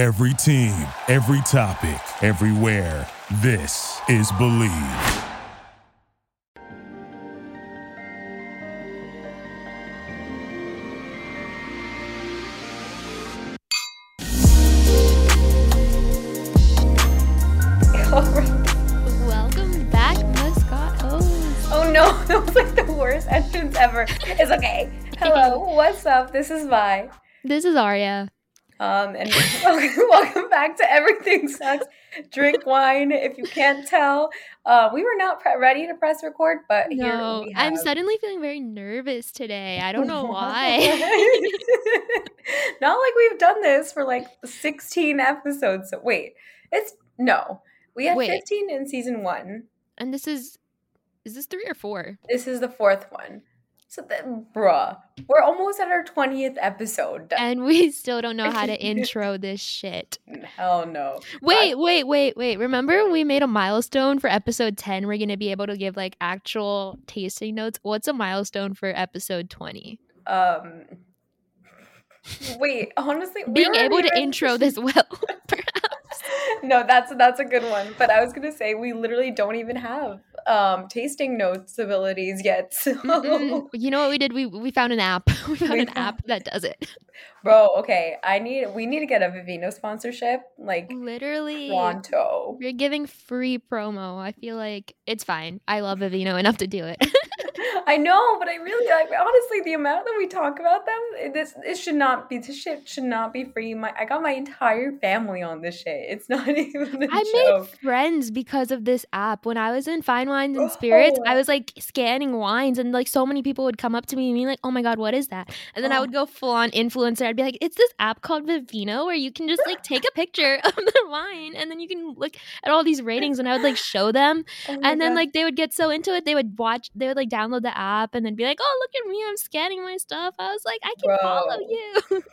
Every team, every topic, everywhere. This is Believe. Welcome back, Muscat host. Oh no, that was like the worst entrance ever. It's okay. Hello, what's up? This is Vi. This is Arya. Um, and welcome, welcome back to Everything Sucks. Drink wine if you can't tell. Uh, we were not pre- ready to press record, but here No, I'm suddenly feeling very nervous today. I don't know why. not like we've done this for like 16 episodes. So wait, it's no. We had Wait. 15 in season one. and this is is this three or four? This is the fourth one. So, then, bruh, we're almost at our 20th episode. And we still don't know how to intro this shit. Hell no. Wait, wait, wait, wait. Remember we made a milestone for episode 10. We're going to be able to give like actual tasting notes. What's a milestone for episode 20? Um. Wait, honestly, Being able to intro this well. no, that's that's a good one. But I was gonna say we literally don't even have um tasting notes abilities yet. So. You know what we did? We we found an app. We found We an found- app that does it. Bro, okay, I need we need to get a Vivino sponsorship like Literally. pronto. You're giving free promo. I feel like it's fine. I love Vivino enough to do it. I know, but I really like honestly the amount that we talk about them. it- This it should not be this shit should not be free. My I got my entire family on this shit. It's not even I joke. made friends because of this app. When I was in Fine Wines and Spirits, I Oh. was like scanning wines, and like so many people would come up to me and be like, "Oh my god, what is that?" And then I Oh. would go full on influencer. I'd be like, "It's this app called Vivino where you can just like take a picture of the wine, and then you can look at all these ratings." And I would like show them, Oh and then God. like they would get so into it, they would watch, they would like download the app, and then be like, "Oh, look at me, I'm scanning my stuff." I was like, "I can follow you."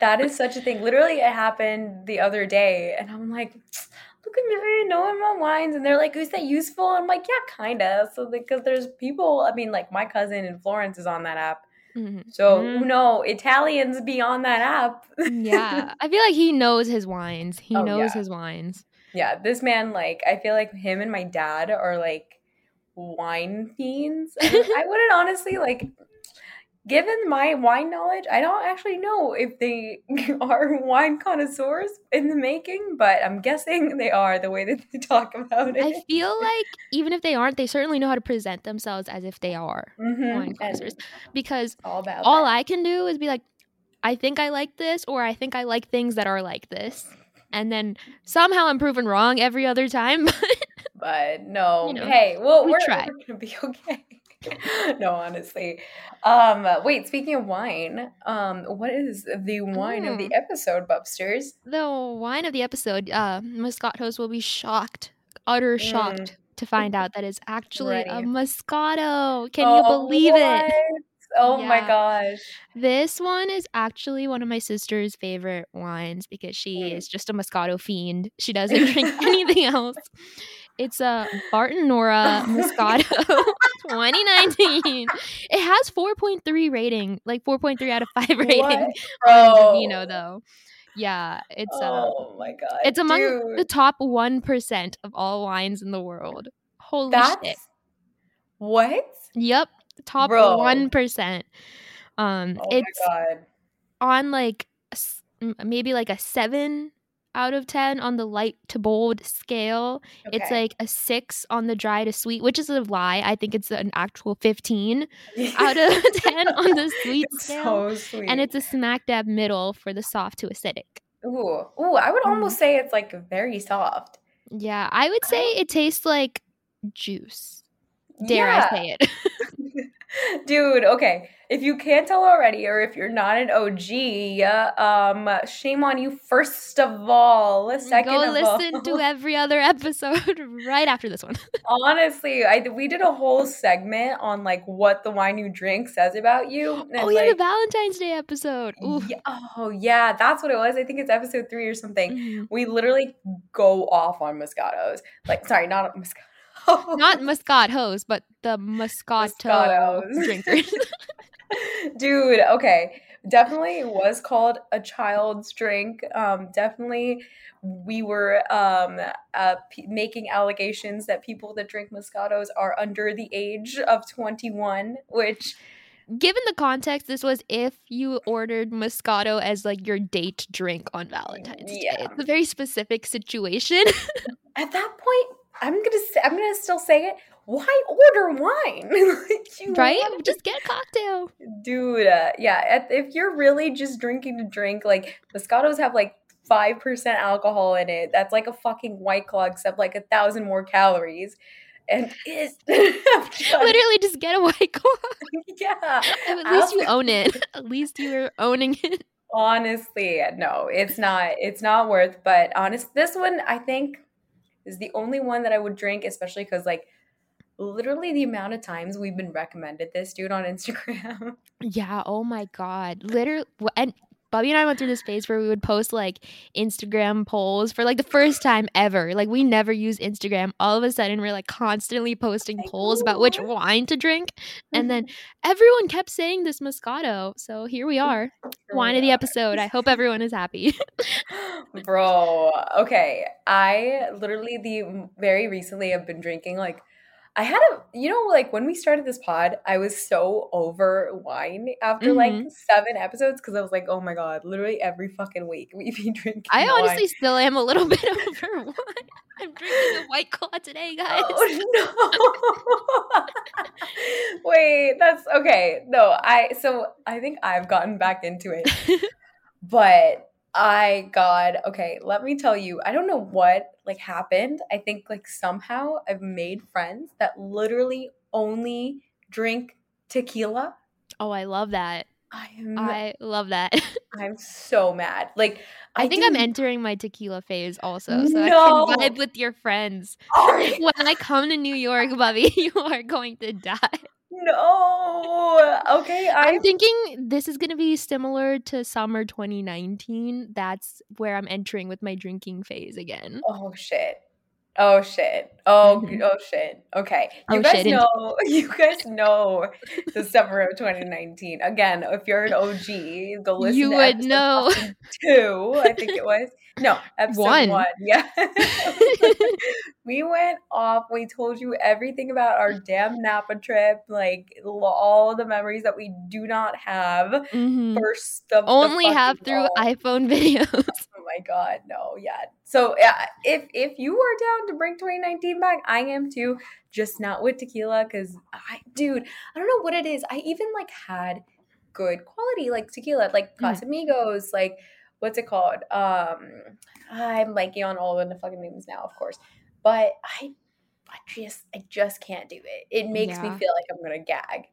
That is such a thing. Literally, it happened the other day, and I'm like, look at me knowing my wines, and they're like, is that useful? I'm like, yeah, kinda. So because there's people, I mean, like my cousin in Florence is on that app, Mhm. so Mhm. who know Italians be on that app. yeah, I feel like he knows his wines. He Oh, knows yeah. his wines. yeah. This man, like, I feel like him and my dad are like wine fiends. I wouldn't honestly like. Given my wine knowledge, I don't actually know if they are wine connoisseurs in the making, but I'm guessing they are the way that they talk about it. I feel like even if they aren't, they certainly know how to present themselves as if they are Mhm, wine connoisseurs. Because all all. I can do is be like, I think I like this, or I think I like things that are like this. And then somehow I'm proven wrong every other time. but no, You know, hey, well, we we are try. we're gonna be okay. no, honestly. Um, wait. Speaking of wine, um, what is the wine of the Mm. episode, Bubsters? the wine of the episode, uh, Muscat host will be shocked, utter Mm. shocked to find out that it's actually a Moscato. Can you Oh, believe it? what? Oh my gosh! This one is actually one of my sister's favorite wines because she Mm. is just a Moscato fiend. She doesn't drink anything else. It's a Bartenura Moscato 2019. It has 4.3 rating, like 4.3 out of 5 rating What, on bro? Vino though. Yeah, it's uh Oh my god! it's among Dude, the top 1% of all wines in the world. Holy that's shit. what? Yep, top Bro. 1%. Um Oh it's on like a s- m- maybe like a seven out of 10 on the light to bold scale. It's like a six on the dry to sweet, which is a lie. I think it's an actual 15 out of 10 on the sweet It's scale. so sweet. And it's a smack dab middle for the soft to acidic. ooh, ooh. I would Mm. almost say it's like very soft. Yeah, I would say it tastes like juice. Dare I say it? Dude, okay. If you can't tell already, or if you're not an OG, um, shame on you. First of all, second Go listen all, to every other episode right after this one. honestly, I we did a whole segment on like what the wine you drink says about you. And oh yeah, like, the Valentine's Day episode. Yeah, oh yeah, that's what it was. I think it's episode three or something. Mhm. We literally go off on Moscatos. Like, sorry, not Moscato. Not Muscat host, but the Moscato Moscatos. drinkers. Dude, okay. definitely was called a child's drink. Um, definitely, we were um, uh, p- making allegations that people that drink Moscatos are under the age of 21, which Given the context, this was if you ordered Moscato as like your date drink on Valentine's Day. Yeah. It's a very specific situation. at that point, I'm gonna I'm gonna still say it. Why order wine? Like, you right? Just get a cocktail. dude uh, yeah if you're really just drinking to drink like moscatos have like 5% alcohol in it that's like a fucking white claw except like a thousand more calories and it's Literally just get a white claw. yeah At least you own it. At least you are owning it. honestly no it's not it's not worth but honest this one i think is the only one that i would drink especially because like literally the amount of times we've been recommended this dude on instagram Yeah, oh my god. Literally and Bobby and I went through this phase where we would post like Instagram polls for like the first time ever. Like we never used Instagram. All of a sudden we're like constantly posting polls about which wine to drink. And then everyone kept saying this Moscato. So here we are. Wine of the episode. I hope everyone is happy. Bro, okay. I literally the very recently have been drinking like I had a you know like when we started this pod, I was so over wine after like Mhm. seven episodes because I was like, oh my god, literally every fucking week we be drinking. I wine. honestly still am a little bit over wine. I'm drinking a white claw today, guys. Oh no! Wait, that's okay. No, I so I think I've gotten back into it, but I God, okay. Let me tell you, I don't know what like happened. I think like somehow I've made friends that literally only drink tequila. oh, I love that. I am I love that. I'm so mad. Like I, think I'm entering my tequila phase also, so No. I can vibe with your friends. You- When I come to New York, Bobby, you are going to die. no. Okay, I'm I thinking this is going to be similar to summer 2019. That's where I'm entering with my drinking phase again. Oh shit. Oh shit. Oh Mhm. oh shit. Okay. You Oh, guys shit, know you guys know the summer of 2019. Again, if you're an OG, go listen You to would know. two, I think it was. No, episode One. one. Yeah. we went off. We told you everything about our damn Napa trip, like all the memories that we do not have. Mhm. First of the Only have through all. iPhone videos. Oh my god, no, yeah. So yeah, if if you are down to bring 2019 back, I am too. Just not with tequila, because I, dude, I don't know what it is. I even like had good quality like tequila, like Mhm. Casamigos, like what's it called? Um, I'm blanking on all of the fucking names now, of course, but I, I just, I just can't do it. It makes me feel like I'm gonna gag.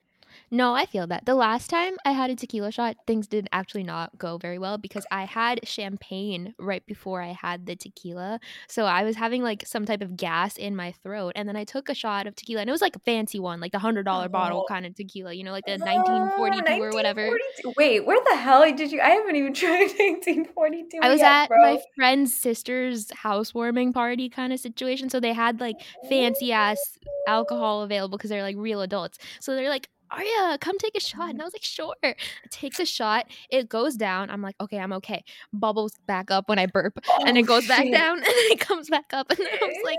No, I feel that. The last time I had a tequila shot, things did actually not go very well because I had champagne right before I had the tequila. So I was having like some type of gas in my throat. And then I took a shot of tequila and it was like a fancy one, like the $100 bottle Oh. kind of tequila, you know, like the Oh, 1942 or whatever. 1942. Wait, where the hell did you? I haven't even tried 1942. I was yet, at bro. my friend's sister's housewarming party kind of situation. So they had like fancy ass alcohol available because they're like real adults. So they're like, Oh, Arya, come take a shot. And I was like, sure. I take the shot. It goes down. I'm like, okay, I'm okay. Bubbles back up when I burp. and Oh, it goes back down and then it comes back up. And then I was like,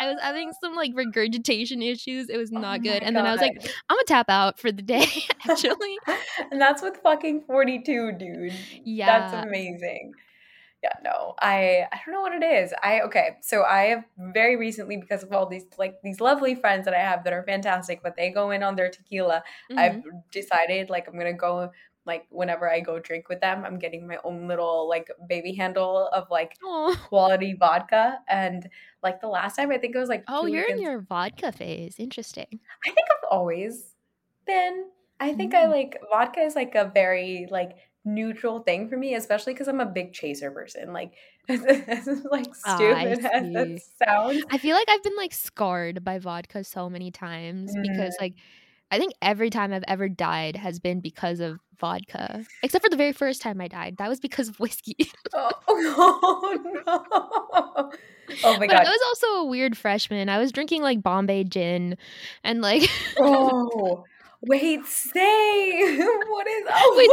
I was having some like regurgitation issues. It was Oh not my good. And then I was like, I'm gonna tap out for the day, actually. and that's with fucking 42, dude. Yeah. That's amazing. Yeah, no. I I don't know what it is. I okay, so I have very recently because of all these like these lovely friends that I have that are fantastic, but they go in on their tequila. Mhm. I've decided like I'm going to go like whenever I go drink with them, I'm getting my own little like baby handle of like Aw. quality vodka and like the last time I think it was like oh you're in your vodka phase. Interesting. I think I've always been. I think I Mm. like vodka is like a very like neutral thing for me, especially because I'm a big chaser person. Like, as, as, like stupid as that sounds. I feel like I've been like scarred by vodka so many times because Mm. like I think every time I've ever died has been because of vodka. Except for the very first time I died. That was because of whiskey. Oh, no! Oh my but god! I was also a weird freshman. I was drinking like Bombay gin and like oh, Wait, say what is? Oh, Wait,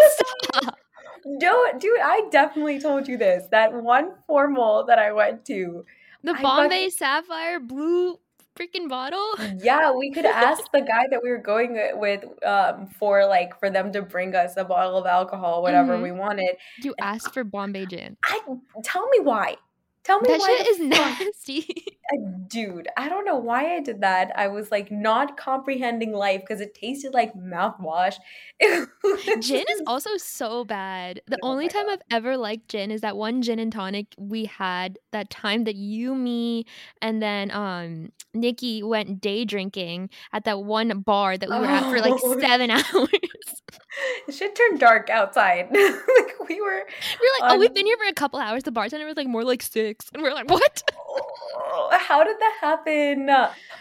stop. No, dude, I definitely told you this. That one formal that I went to. The Bombay Sapphire blue freaking bottle. Yeah, we could ask the guy that we were going with um, for like for them to bring us a bottle of alcohol, whatever Mhm. we wanted. You asked for Bombay gin. I tell me why. Tell me That why. shit is nasty. dude. I don't know why I did that. I was like not comprehending life because it tasted like mouthwash. Gin is also so bad. The Oh only time God. I've ever liked gin is that one gin and tonic we had that time that you, me, and then um Nikki went day drinking at that one bar that we were at for like seven hours. It shit turned dark outside. like we were. we were like, oh, we've been here for a couple hours. The bartender was like more like six, and we are like, what? Oh, how did that happen?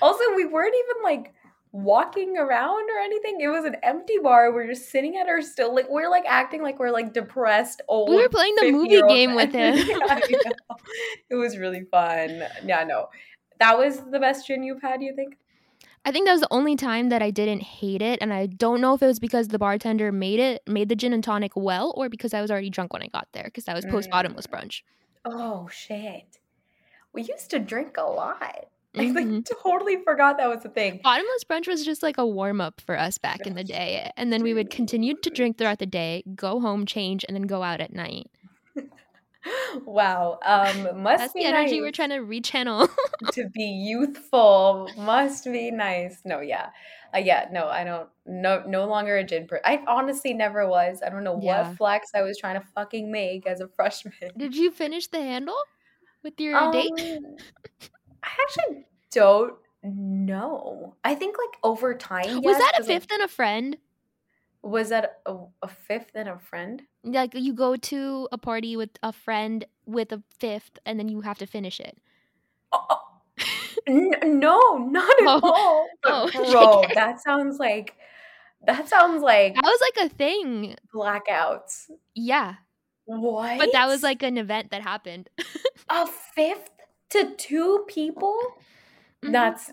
Also, we weren't even like walking around or anything. It was an empty bar. We just sitting at our still like we're like acting like we're like depressed old. We were playing the movie 50-year-old game with him. Yeah, it was really fun. Yeah, no. That was the best gin you've had, you think? I think that was the only time that I didn't hate it, and I don't know if it was because the bartender made it made the gin and tonic well, or because I was already drunk when I got there, because that was post bottomless mm. brunch. Oh shit. We used to drink a lot. I Mhm. like totally forgot that was a thing. Bottomless brunch was just like a warm up for us back in the day, and then we would continue to drink throughout the day, go home, change, and then go out at night. Wow. Um must That's be the energy nice. we're trying to rechannel. to be youthful must be nice. No, yeah. Uh, yeah, no, I don't no no longer a gin per I honestly never was. I don't know Yeah. what flex I was trying to fucking make as a freshman. Did you finish the handle with your date? Um, I actually don't know. I think like over time. was yes, that a 'cause, like, fifth and a friend? was that a, a fifth and a friend? Like you go to a party with a friend with a fifth, and then you have to finish it. Oh, oh. N- no, not at Oh. all. Oh, bro, okay. that sounds like that sounds like That was like a thing. blackouts. Yeah. What? But that was like an event that happened. a fifth to two people. Mhm. That's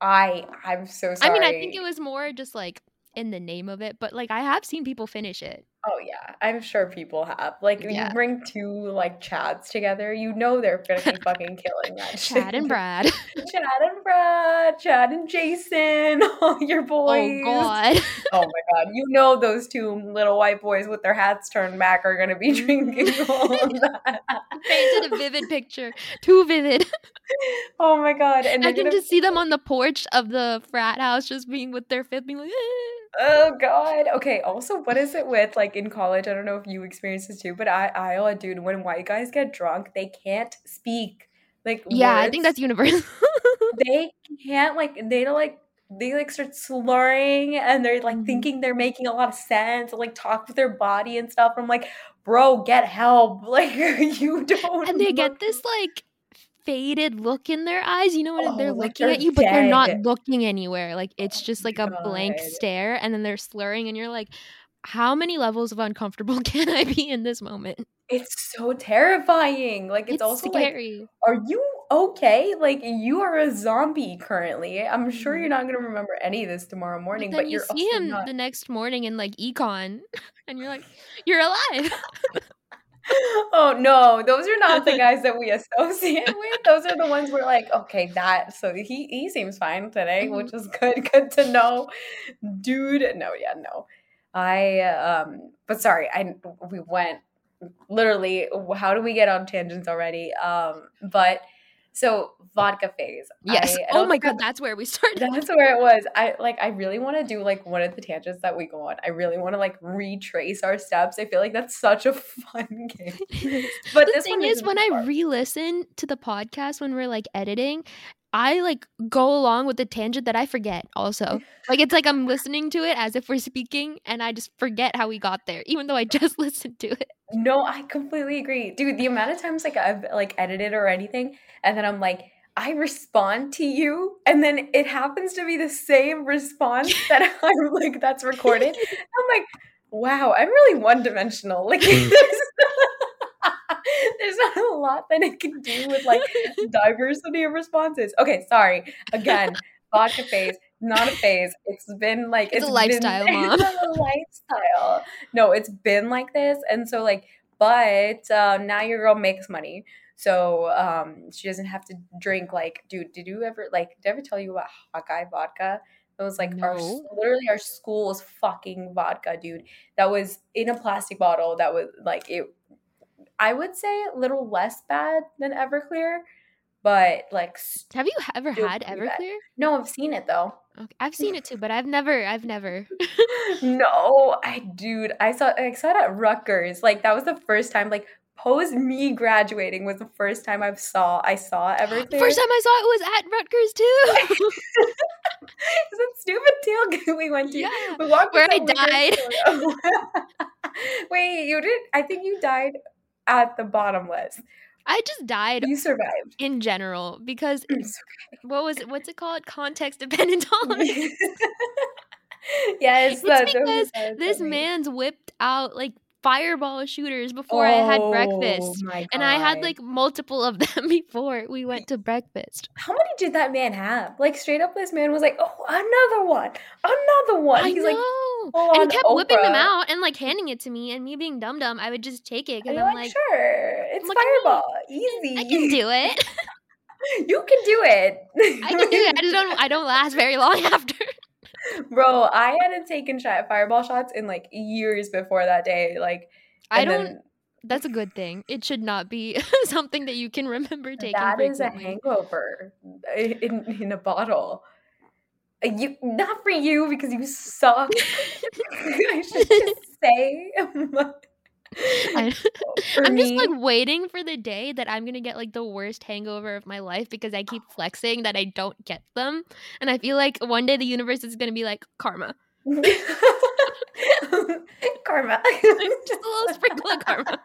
I. I'm so sorry. I mean, I think it was more just like in the name of it, but like I have seen people finish it. Oh yeah, I'm sure people have. Like Yeah. you bring two like Chads together, you know they're gonna be fucking killing that. Chad and Brad. Chad and Brad, Chad and Jason, all your boys. oh God. Oh my god, you know those two little white boys with their hats turned back are gonna be drinking all of that. Painted a vivid picture. Too vivid. Oh my god, and I can just see them on the porch of the frat house just being with their fifth being like, "Eh." Oh God. Okay. Also, what is it with like in college? I don't know if you experience this too, but I, Iowa, dude, when white guys get drunk, they can't speak. Like, Yeah, I think that's universal. they can't like they don't like they like start slurring and they're like Mhm. thinking they're making a lot of sense and like talk with their body and stuff. I'm like, bro, get help. Like you don't. and they look- get this like faded look in their eyes. You know when Oh, they're like looking they're at you, but they're not looking anywhere. Like it's Oh just like a blank stare, and then they're slurring, and you're like, how many levels of uncomfortable can I be in this moment? It's so terrifying. Like it's, It's, also like scary. are you okay? Like you are a zombie currently. I'm sure you're mm-hmm. not gonna remember any of this tomorrow morning, but but, you you're see him not. the next morning in like econ, and you're like, you're alive. oh no, those are not the guys that we associate with. Those are the ones we're like, okay, that so he he seems fine today, which is good. Good to know, dude. No, yeah, no. I um, but sorry, I we went literally. How do we get on tangents already? Um, but so vodka phase. yes. I- I oh my god, that's where we started. That's where it was. I like I really want to do like one of the tangents that we go on. I really want to like retrace our steps. I feel like that's such a fun game. But the this thing one is, when I re-listen to the podcast when we're like editing, I like go along with the tangent that I forget. Also, like it's like I'm listening to it as if we're speaking, and I just forget how we got there, even though I just listened to it. No, I completely agree. Dude, the amount of times like I've like edited or anything and then I'm like I respond to you and then it happens to be the same response that I'm like that's recorded. I'm like, wow, I'm really one-dimensional. Like hmm. There's, not a lot that it can do with like diversity of responses. Okay, sorry. Again, vodka phase. not a phase. It's been like It's a lifestyle, been, Mom. It's a lifestyle. No, it's been like this, and so like, but uh, now your girl makes money, so um, she doesn't have to drink. Like, dude, did you ever like? Did I ever tell you about Hawkeye vodka? It was like our literally our school's fucking vodka, dude. That was in a plastic bottle. That was like it. I would say a little less bad than Everclear, but like Have you ever had pretty bad. Everclear? no, I've seen it though. Okay. I've seen it too, but I've never, I've never. no, I dude, I saw I saw it at Rutgers. Like that was the first time. Like Pose me graduating was the first time I saw I saw Everclear. First time I saw it was at Rutgers too. Is that stupid tailgate we went to? Yeah, we walked where I died. Wait, you did? I think you died at the bottomless. I just died You survived. in general because what was it? What's it called? Context dependent tolerance. yes, It's because this man's whipped out like fireball shooters before I had oh breakfast. Oh my And I had like multiple of them before we went to breakfast. How many did that man have? Like straight up, this man was like, "Oh, another one, another one." I He's know. like, and he kept whipping them out and like handing it to me, and me being dumb dumb, I would just take it because I'm like, like, "Sure, it's me. Fireball, easy. I can do it. you can do it. I can do it. I just don't. I don't last very long after. Bro, I hadn't taken shot Fireball shots in like years before that day. Like, I don't. then That's a good thing. It should not be something that you can remember taking. That is a hangover in in a bottle. Uh, You not for you because you suck. I should just say. I- I'm just like waiting for the day that I'm gonna get like the worst hangover of my life because I keep flexing that I don't get them, and I feel like one day the universe is gonna be like karma, karma. just a little sprinkle of karma.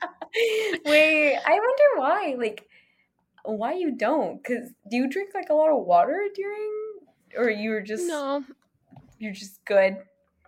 Wait, I wonder why. Like, why you don't? Because do you drink like a lot of water during, or you're just No, you're just good?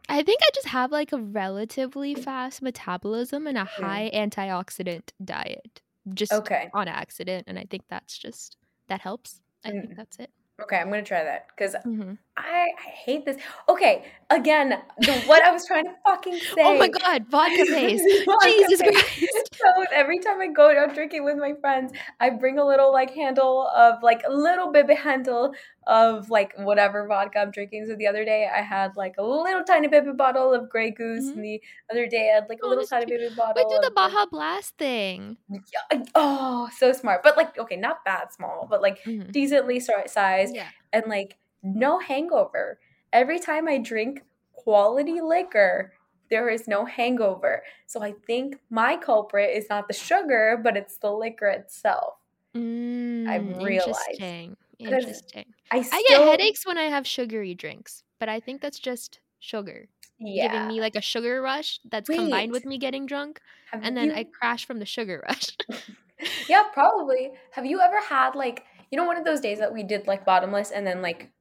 I think I just have like a relatively fast metabolism and a high antioxidant diet, just Okay. on accident, and I think that's just that helps. I think Mm. that's it. Okay, I'm gonna try that because hmm I, I hate this. Okay, again, the, what I was trying to fucking say. Oh my god, vodka! Vodka Jesus. Christ! So every time I go out drinking with my friends, I bring a little like handle of like a little baby handle of like whatever vodka I'm drinking. So the other day I had like a little tiny baby bottle of Grey Goose, Mhm. and the other day I had like a Oh, little tiny cute. baby bottle. We do the of, like- Baja Blast thing. Yeah, oh, so smart. But like, okay, not that small, but like Mhm. decently si- sized Yeah. and like no hangover. Every time I drink quality liquor, there is no hangover. So I think my culprit is not the sugar, but it's the liquor itself. Mm, realized. Interesting. Interesting. I I get headaches when I have sugary drinks, but I think that's just sugar Yeah. giving me like a sugar rush that's combined with me getting drunk, Have and then you- I crash from the sugar rush. yeah, probably. Have you ever had like you know one of those days that we did like bottomless and then like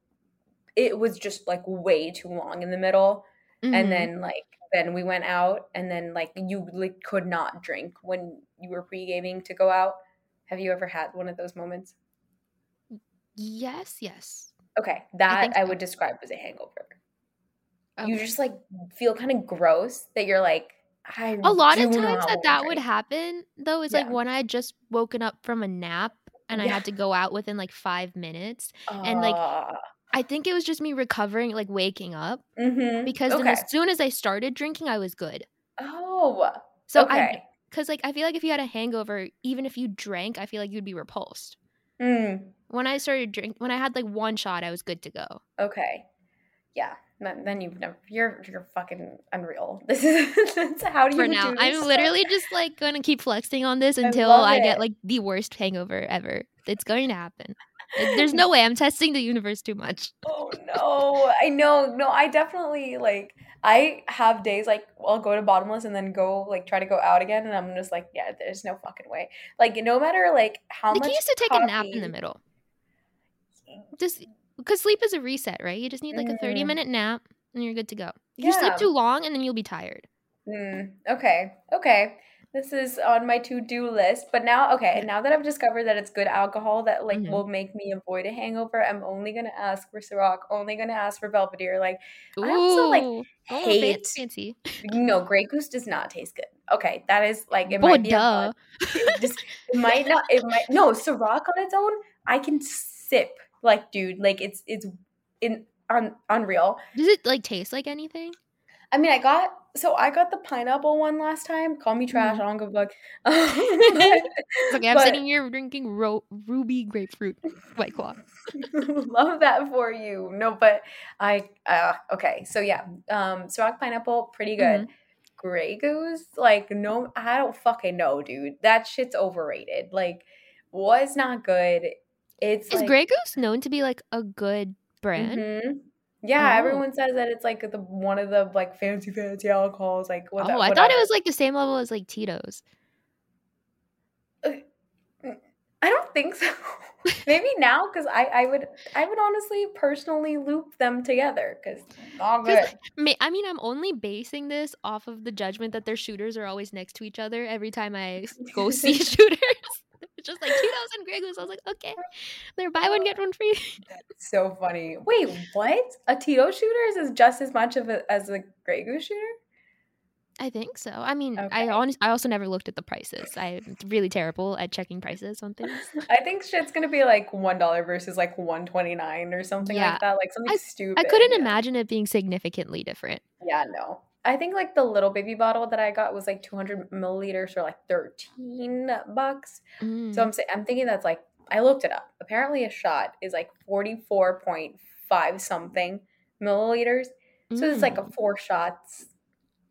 it was just like way too long in the middle Mhm. and then like then we went out and then like you like could not drink when you were pre-gaming to go out. Have you ever had one of those moments? yes, yes. Okay, that I, so. would describe as a hangover. You just like feel kind of gross that you're like I a lot of times that that would happen though is Yeah. like when I had just woken up from a nap and I had to go out within like five minutes. and, like, I think it was just me recovering, like waking up, mhm, because then as soon as I started drinking, I was good. oh So okay. I, because like I feel like if you had a hangover, even if you drank, I feel like you'd be repulsed. Mm, When I started drink, when I had like one shot, I was good to go. okay. Yeah. Then, then you've never you're you're fucking unreal. This is how do you For now, do I'm literally just like gonna keep flexing on this until love I, get like the worst hangover ever. It's going to happen. There's no way I'm testing the universe too much. Oh no, I know. No, I definitely like. I have days like I'll go to bottomless and then go like try to go out again, and I'm just like, yeah, there's no fucking way. Like no matter like how Like much. you used to take a nap in the middle. Just because sleep is a reset, right? You just need like a 30 Mhm. minute nap and you're good to go. You sleep too long and then you'll be tired. Mm, okay, okay. This is on my to-do list. But now, okay, now that I've discovered that it's good alcohol that like Mhm. will make me avoid a hangover, I'm only gonna ask for Ciroc, only gonna ask for Belvedere. Like I also, like, Ooh, oh, hate fancy, fancy. no, Grey Goose does not taste good. Okay, that is like it Oh, might be duh. It just it might not. It might no Ciroc on its own. I can sip like dude, like it's it's in un, unreal. Does it like taste like anything? I mean, I got so I got the pineapple one last time. Call me trash. Mhm. I don't give a fuck. It's okay. I'm But- sitting here drinking ro- ruby grapefruit white claw. Love that for you. No, but I uh okay. So yeah, um Ciroc pineapple pretty good. Mhm. Grey Goose like no I don't fucking know, dude. That shit's overrated. Like was not good. It's Is like, Grey Goose known to be like a good brand? Mhm. Yeah, Oh. everyone says that it's like the one of the like fancy fancy alcohols like what Oh, I thought it was like the same level as like Tito's. Uh, I don't think so. Maybe now because I I would I would honestly personally loop them together because all good. I mean, I'm only basing this off of the judgment that their shooters are always next to each other every time I go see shooters. It's just like Tito's and Grey Goose. I was like, okay, they're buy one oh, get one free. So funny. Wait, what? A Tito shooter is just as much of a, as a Grey Goose shooter? I think so. I mean, Okay. I honest, I also never looked at the prices. I'm really terrible at checking prices on things. I think shit's gonna be like one dollar versus like one twenty nine or something Yeah. like that. Like something stupid. I couldn't yeah. imagine it being significantly different. Yeah, no. I think like the little baby bottle that I got was like 200 milliliters for like 13 bucks. Mm. So I'm saying I'm thinking that's like I looked it up. Apparently a shot is like 44.5 something milliliters. So it's like a Mm. four shots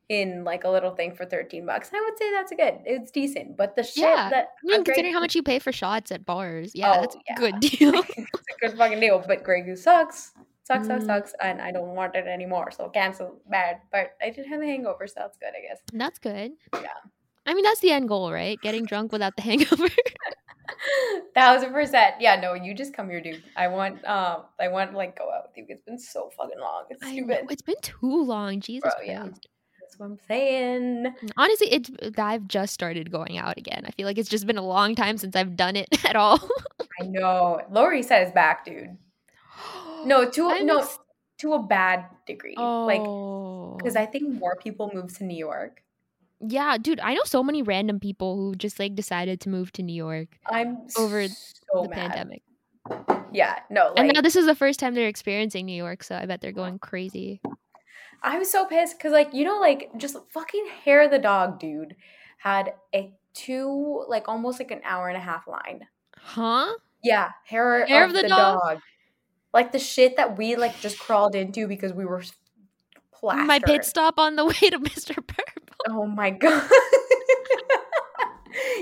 in like a little thing for 13 bucks. I would say that's good. It's decent. But the shit Yeah. that I mean, a Grey considering how much you pay for shots at bars, yeah, Oh, that's a yeah. good deal. it's a good fucking deal. But Grey Goose sucks. Sucks, sucks, Mm. sucks. And I don't want it anymore. So cancel. Bad. But I didn't have a hangover, so that's good, I guess. that's good. Yeah. I mean, that's the end goal, right? Getting drunk without the hangover. Thousand percent. Yeah, no, you just come here, dude. I want um I want to like go out with you. It's been so fucking long. It's stupid. it's been too long. Jesus Bro, yeah. Christ. That's what I'm saying. Honestly, it's I've just started going out again. I feel like it's just been a long time since I've done it at all. I know. Lori is back, dude. No, to a, no to a bad degree. Like oh, because I think more people move to New York. yeah, dude, I know so many random people who just like decided to move to New York I'm Over so the mad. pandemic, Yeah, no, and now this is the first time they're experiencing New York, so I bet they're going crazy. I was so pissed because like you know like just fucking hair of the dog dude had a two like almost like an hour and a half line. Huh? Yeah, hair, Hair of, of the the, dog? dog. Like the shit that we like just crawled into because we were plastered. My pit stop on the way to Mr. Purple. Oh my god.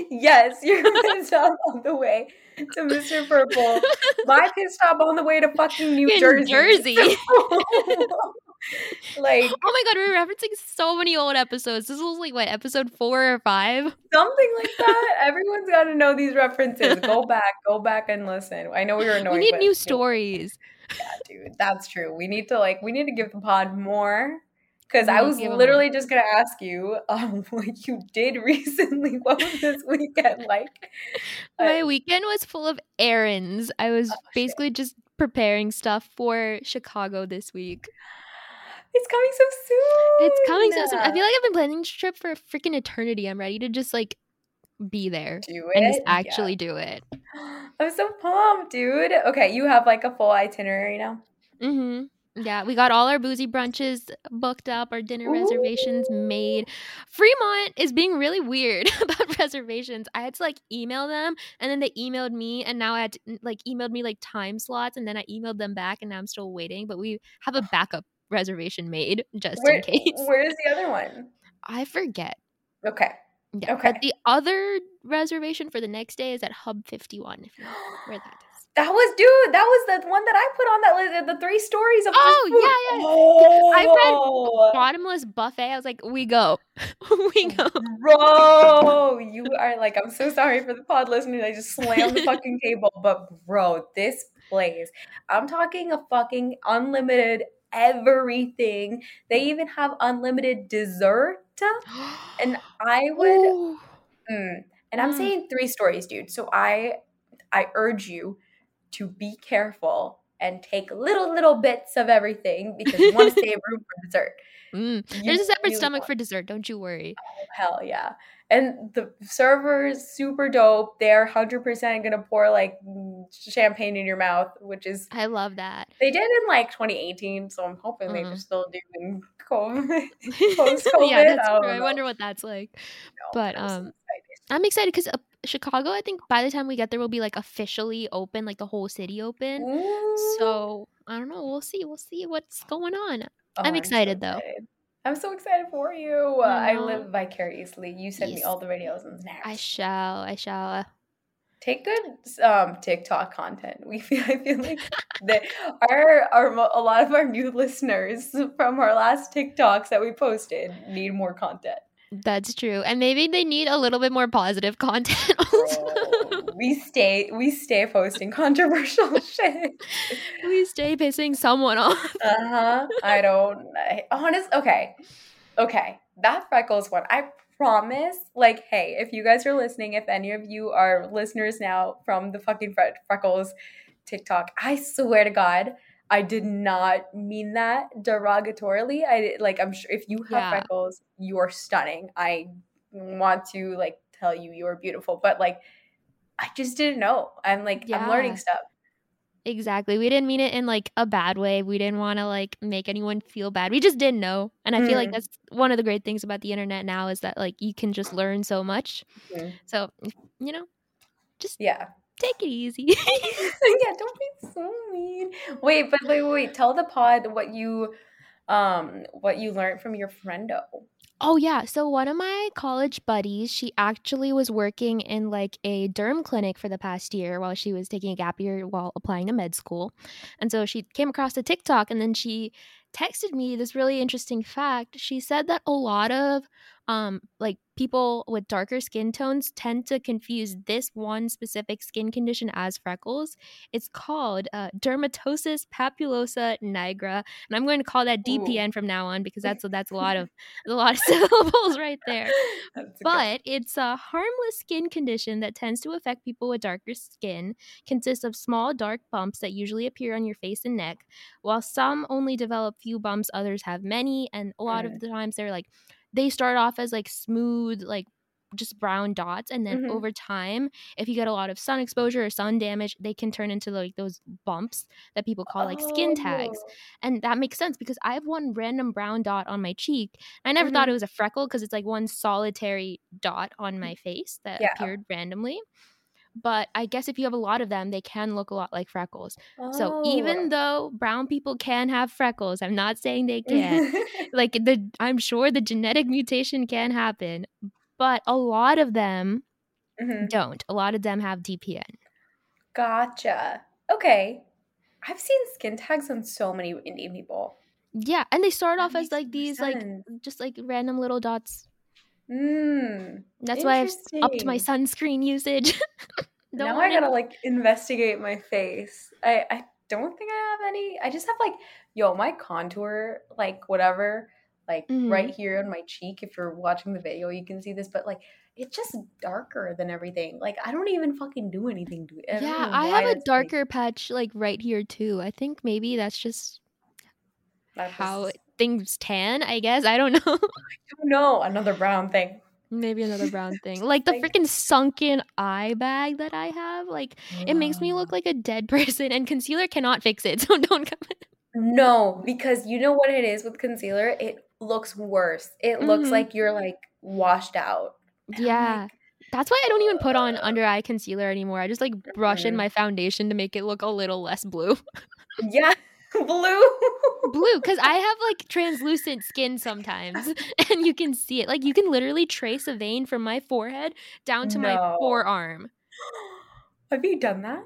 yes, your pit stop on the way to Mr. Purple. My pit stop on the way to fucking New In Jersey. Jersey. like Oh my god, we're referencing so many old episodes. This was like what episode four or five. something like that. Everyone's got to know these references. Go back, go back and listen. I know we were annoying. we need new know, stories. Yeah, dude, that's true. We need to like we need to give the pod more because I was literally just gonna ask you um what you did recently. What was this weekend like? My Uh, weekend was full of errands. I was Oh, shit. basically just preparing stuff for Chicago this week. It's coming so soon. It's coming so soon. I feel like I've been planning this trip for a freaking eternity. I'm ready to just like be there do and just Yeah. actually do it. I'm so pumped, dude. Okay, you have like a full itinerary now. hmm Yeah, we got all our boozy brunches booked up, our dinner reservations made. Fremont is being really weird about reservations. I had to like email them, and then they emailed me, and now I had to, like emailed me like time slots, and then I emailed them back, and now I'm still waiting. But we have a backup reservation made just Where, in case. Where's the other one? I forget. Okay. Yeah, Okay. but the other reservation for the next day is at Hub 51. If you know where that is. That was dude. That was the one that I put on that list. The three stories of Oh, yeah, yeah. Oh, I read Bottomless buffet. I was like, we go, we go. Bro, you are like, I'm so sorry for the pod listeners. I just slammed the fucking table. But bro, this place, I'm talking a fucking unlimited everything. They even have unlimited dessert. And I would Mm. And I'm Mm. saying three stories, dude. So I I urge you to be careful and take little little bits of everything because you want to save room for dessert. Mm. There's a separate stomach want- for dessert. Don't you worry. Hell yeah. And the servers super dope. They're 100% going to pour like champagne in your mouth, which is I love that. they did in like 2018, so I'm hoping Mhm. they're still doing COVID. Post-COVID, yeah, that's I true. I wonder what that's like. No, But, I'm um, excited. I'm excited because uh, Chicago. I think by the time we get there, will be like officially open, like the whole city open. Ooh. So I don't know. We'll see. We'll see what's going on. Oh, I'm so excited, though. excited. I'm so excited for you. I I live vicariously. You send me all the videos and snaps. I shall. I shall. Take good um, TikTok content. We feel I feel like that our our a lot of our new listeners from our last TikToks that we posted need more content. That's true. And maybe they need a little bit more positive content also. Bro, we stay we stay posting controversial shit. we stay pissing someone off. Uh huh. I don't. I, honest. Okay. Okay. That freckles one. I promise. Like, hey, if you guys are listening, if any of you are listeners now from the fucking Fre- freckles TikTok, I swear to God, I did not mean that derogatorily. I like. I'm sure if you have Yeah. freckles, you are stunning. I want to like tell you you are beautiful, but like. I just didn't know. I'm like I'm learning stuff. Exactly. We didn't mean it in like a bad way. We didn't want to like make anyone feel bad. We just didn't know. And I feel like Mm. that's one of the great things about the internet now is that like you can just learn so much. Mhm. So, you know, just Yeah. Take it easy. yeah, don't be so mean. Wait, but wait, wait, wait. Tell the pod what you um what you learned from your friendo. Oh yeah, so one of my college buddies, she actually was working in like a derm clinic for the past year while she was taking a gap year while applying to med school. And so she came across a TikTok and then she texted me this really interesting fact. She said that a lot of um like people with darker skin tones tend to confuse this one specific skin condition as freckles. It's called uh, dermatosis papulosa nigra, and I'm going to call that Ooh. DPN from now on because that's that's a lot of a lot of syllables right there. A good- But it's a harmless skin condition that tends to affect people with darker skin, consists of small dark bumps that usually appear on your face and neck. While some only develop few bumps, others have many, and a lot Mm. of the times they're like they start off as like smooth, like just brown dots and then Mhm. over time if you get a lot of sun exposure or sun damage they can turn into like those bumps that people call like skin tags Oh. and that makes sense because I have one random brown dot on my cheek. I never Mm-hmm. thought it was a freckle because it's like one solitary dot on my face that Yeah. appeared randomly. But I guess if you have a lot of them, they can look a lot like freckles. So Oh. even though brown people can have freckles, I'm not saying they can't. like the I'm sure the genetic mutation can happen, but a lot of them Mhm. don't. A lot of them have DPN. Gotcha. Okay. I've seen skin tags on so many Indian people. Yeah, and they start That off as like these like just like random little dots Mm. That's why I've upped my sunscreen usage. Now I gotta like investigate my face. I I don't think I have any. I just have like yo my contour like whatever like Mhm. right here on my cheek. If you're watching the video, you can see this, but like it's just darker than everything. Like I don't even fucking do anything to it. I yeah, I have a like- darker patch like right here too. I think maybe that's just how things tan. I guess I don't know. I don't know. another brown thing. maybe another brown thing, like the freaking sunken eye bag that I have. Like it makes me look like a dead person, and concealer cannot fix it. So don't come. in. No, because you know what it is with concealer? It looks worse. It looks Mhm. like you're like washed out. And Yeah. like, That's why I don't even put on under eye concealer anymore. I just like brush in Mhm. my foundation to make it look a little less blue. yeah, blue. blue because I have like translucent skin sometimes, and you can see it. Like you can literally trace a vein from my forehead down to my forearm. Have you done that?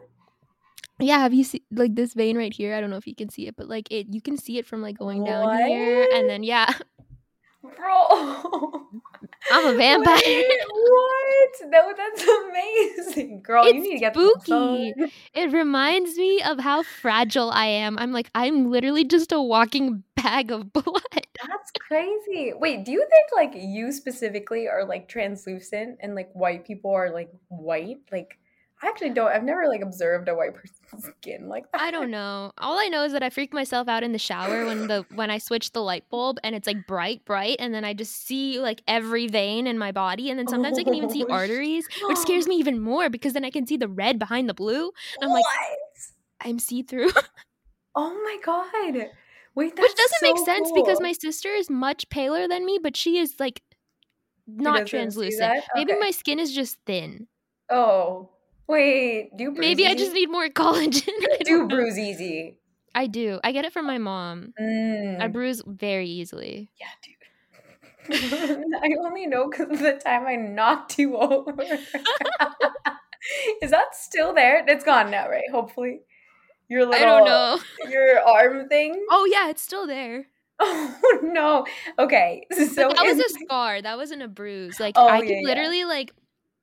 Yeah, have you seen like this vein right here? I don't know if you can see it, but like it, you can see it from like going down here, and then yeah, Bro. I'm a vampire. Wait, what? No, that's amazing. Girl, you need to get spooky. it reminds me of how fragile I am. I'm like I'm literally just a walking bag of blood. That's crazy. Wait, do you think like you specifically are like translucent and like white people are like white? Like I actually don't I've never like observed a white person's skin like that. I don't know. All I know is that I freak myself out in the shower when the when I switch the light bulb and it's like bright, bright, and then I just see like every vein in my body, and then sometimes I can even see Oh, arteries, which scares me even more because then I can see the red behind the blue. And I'm like. I'm see through, Oh my god. Wait, that's which doesn't make so sense because my sister is much paler than me, but she is like not translucent. that? Maybe my skin is just thin. Oh. Wait, do bruise Maybe I just need more collagen. I do bruise easy. I do. I get it from my mom. I Mm. bruise very easily. Yeah, dude. I only know because the time I knocked you over. Is that still there? It's gone now, right? Hopefully. Your little I don't know. your arm thing. Oh yeah, it's still there. Oh no. Okay. So But that was a scar. That wasn't a bruise. Like Oh, I yeah, could yeah. literally like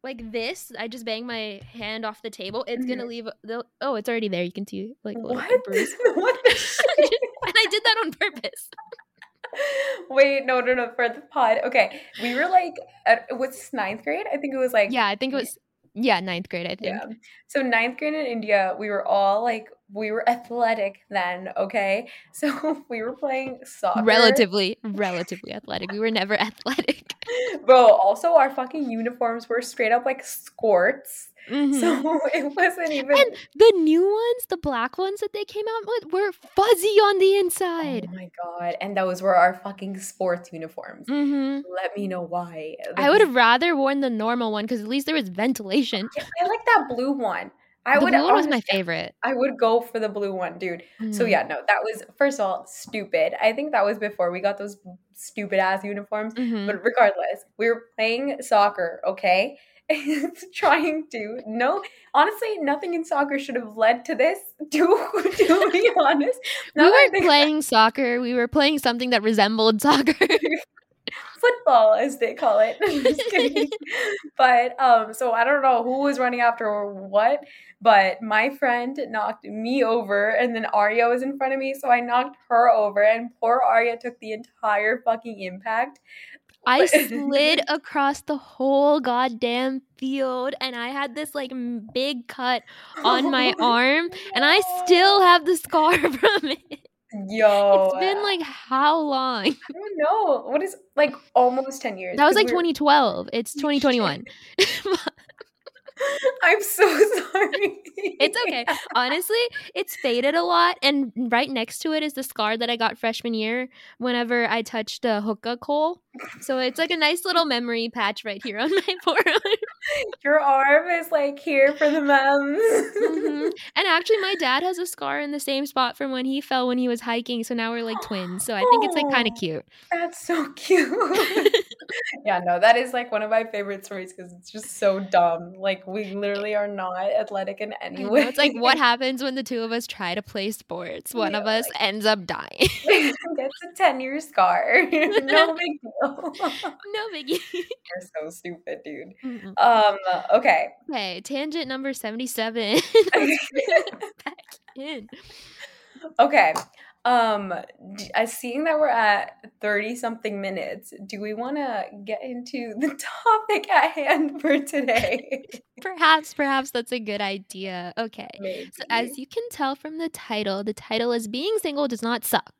like this. I just bang my hand off the table. It's gonna leave. The, oh, it's already there. You can see like Mm-hmm. what? what and I did that on purpose. Wait, no, no, no. For the pod. Okay. We were like at what's ninth grade? I think it was like Yeah, I think it was. Yeah, ninth grade. I think. Yeah. So ninth grade in India, we were all like we were athletic then, okay? So we were playing soccer. Relatively, relatively athletic. We were never athletic. Bro, also our fucking uniforms were straight up like skirts. Mhm. So it wasn't even and the new ones, the black ones that they came out with, were fuzzy on the inside. Oh my god. And those were our fucking sports uniforms. hmm Let me know why. I would have rather worn the normal one because at least there was ventilation. I like that blue one. I the would blue one was my favorite. I would go for the blue one, dude. So Mm. yeah, no, that was first of all stupid. I think that was before we got those stupid ass uniforms. Mhm. But regardless, we were playing soccer, okay? trying to. No honestly nothing in soccer should have led to this to to be honest. We Now that I weren't think- playing soccer. We were playing something that resembled soccer. football as they call it. But um so i don't know who was running after what but my friend knocked me over and then aria was in front of me so i knocked her over and poor aria took the entire fucking impact I slid across the whole goddamn field and I had this like m- big cut on oh my arm and I still have the scar from it. yo It's been like how long? i don't know what is like almost 10 years That was like we're- 2012. It's 2021. i'm so sorry It's okay. Honestly, it's faded a lot, and right next to it is the scar that I got freshman year whenever I touched a hookah coal. So it's like a nice little memory patch right here on my forearm. your arm is like here for the mums Mhm. And actually, my dad has a scar in the same spot from when he fell when he was hiking. So now we're like twins. So I think it's like kind of cute. That's so cute. Yeah, no, that is like one of my favorite stories because it's just so dumb. Like we literally are not athletic in any way. It's like what happens when the two of us try to play sports. One of Yeah, us ends up dying. Gets a ten year scar. no big deal. no biggie. You're so stupid, dude. Mm-mm. Um. Okay. okay, tangent number seventy-seven. Back in. okay. Um. seeing that we're at thirty something minutes, do we want to get into the topic at hand for today? Perhaps, perhaps that's a good idea. Okay. Maybe. So as you can tell from the title, the title is Being Single Does Not Suck.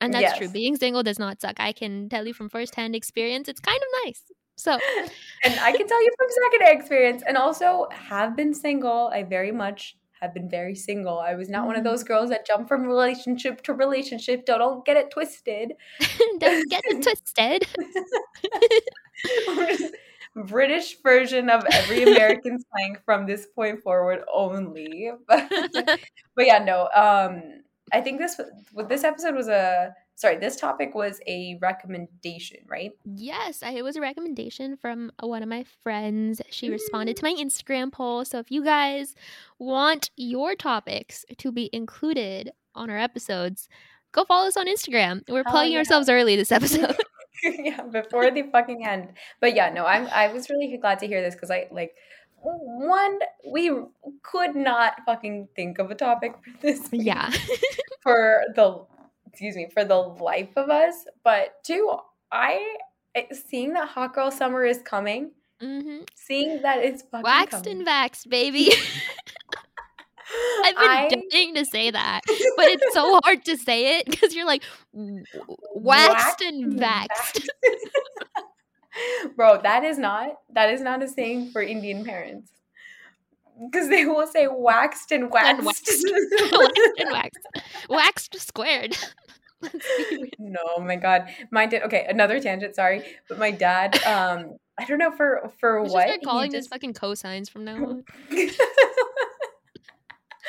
And that's true. Being single does not suck. I can tell you from firsthand experience, it's kind of nice. So, and I can tell you from second experience, and also have been single. I very much have been very single. I was not one of Mhm. those girls that jump from relationship to relationship. Don't, don't get it twisted. don't get it twisted. British version of every American slang from this point forward only. But, but yeah, no. Um, I think this this episode was a sorry. This topic was a recommendation, right? yes, I, it was a recommendation from uh, one of my friends. She responded to mm. my Instagram poll. So, if you guys want your topics to be included on our episodes, go follow us on Instagram. We're Oh, plugging yeah. ourselves early this episode. yeah, before the fucking end. But yeah, no, I'm I was really glad to hear this because I like one we could not fucking think of a topic for this yeah. for the excuse me, for the life of us. But two, I eh, seeing that hot girl summer is coming, hmm seeing that it's fucking Waxed coming. and vaxxed, baby. I've been I- dying to say that, but it's so hard to say it because you're like w- waxed and vaxxed. Bro, that is not that is not a saying for Indian parents. Because they will say waxed and waxed. waxed. waxed and waxed. Waxed squared. Let's be real. no, oh my god. Mine did okay, another tangent, sorry. But my dad, um, I don't know for for We should what. start he calling this just- fucking cosines from now on.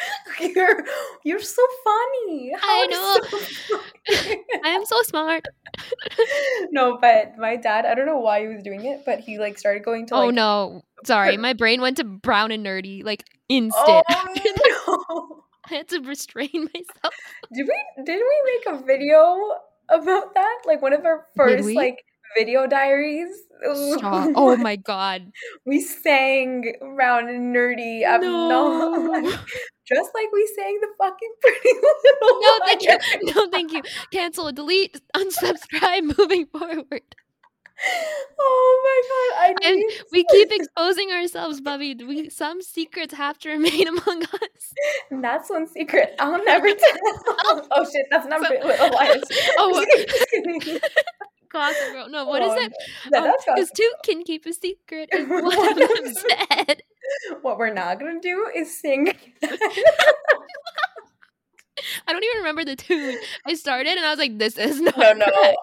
you're you're so funny. How I you so funny? I am so smart. no, but my dad, I don't know why he was doing it, but he like started going to oh, like oh no. Sorry, my brain went to brown and nerdy like instant. Oh no. I had to restrain myself. Did we did we make a video about that? Like one of our first like video diaries. Stop. Oh my god. We sang round and nerdy. I'm No. not just like we sang the fucking pretty little No, thank you. No, thank you. Cancel, delete, unsubscribe, moving forward. Oh my god! I And we keep exposing ourselves, Bubby. We some secrets have to remain among us. And that's one secret I'll never tell. oh shit, that's not So- Pretty Little Liars. Oh. Gossip Girl. No, what is Oh, it? Oh, yeah, that's Because Gossip two can keep a secret, and One of them said. What we're not gonna do is sing. I don't even remember the tune. I started and I was like, "This is not no, no.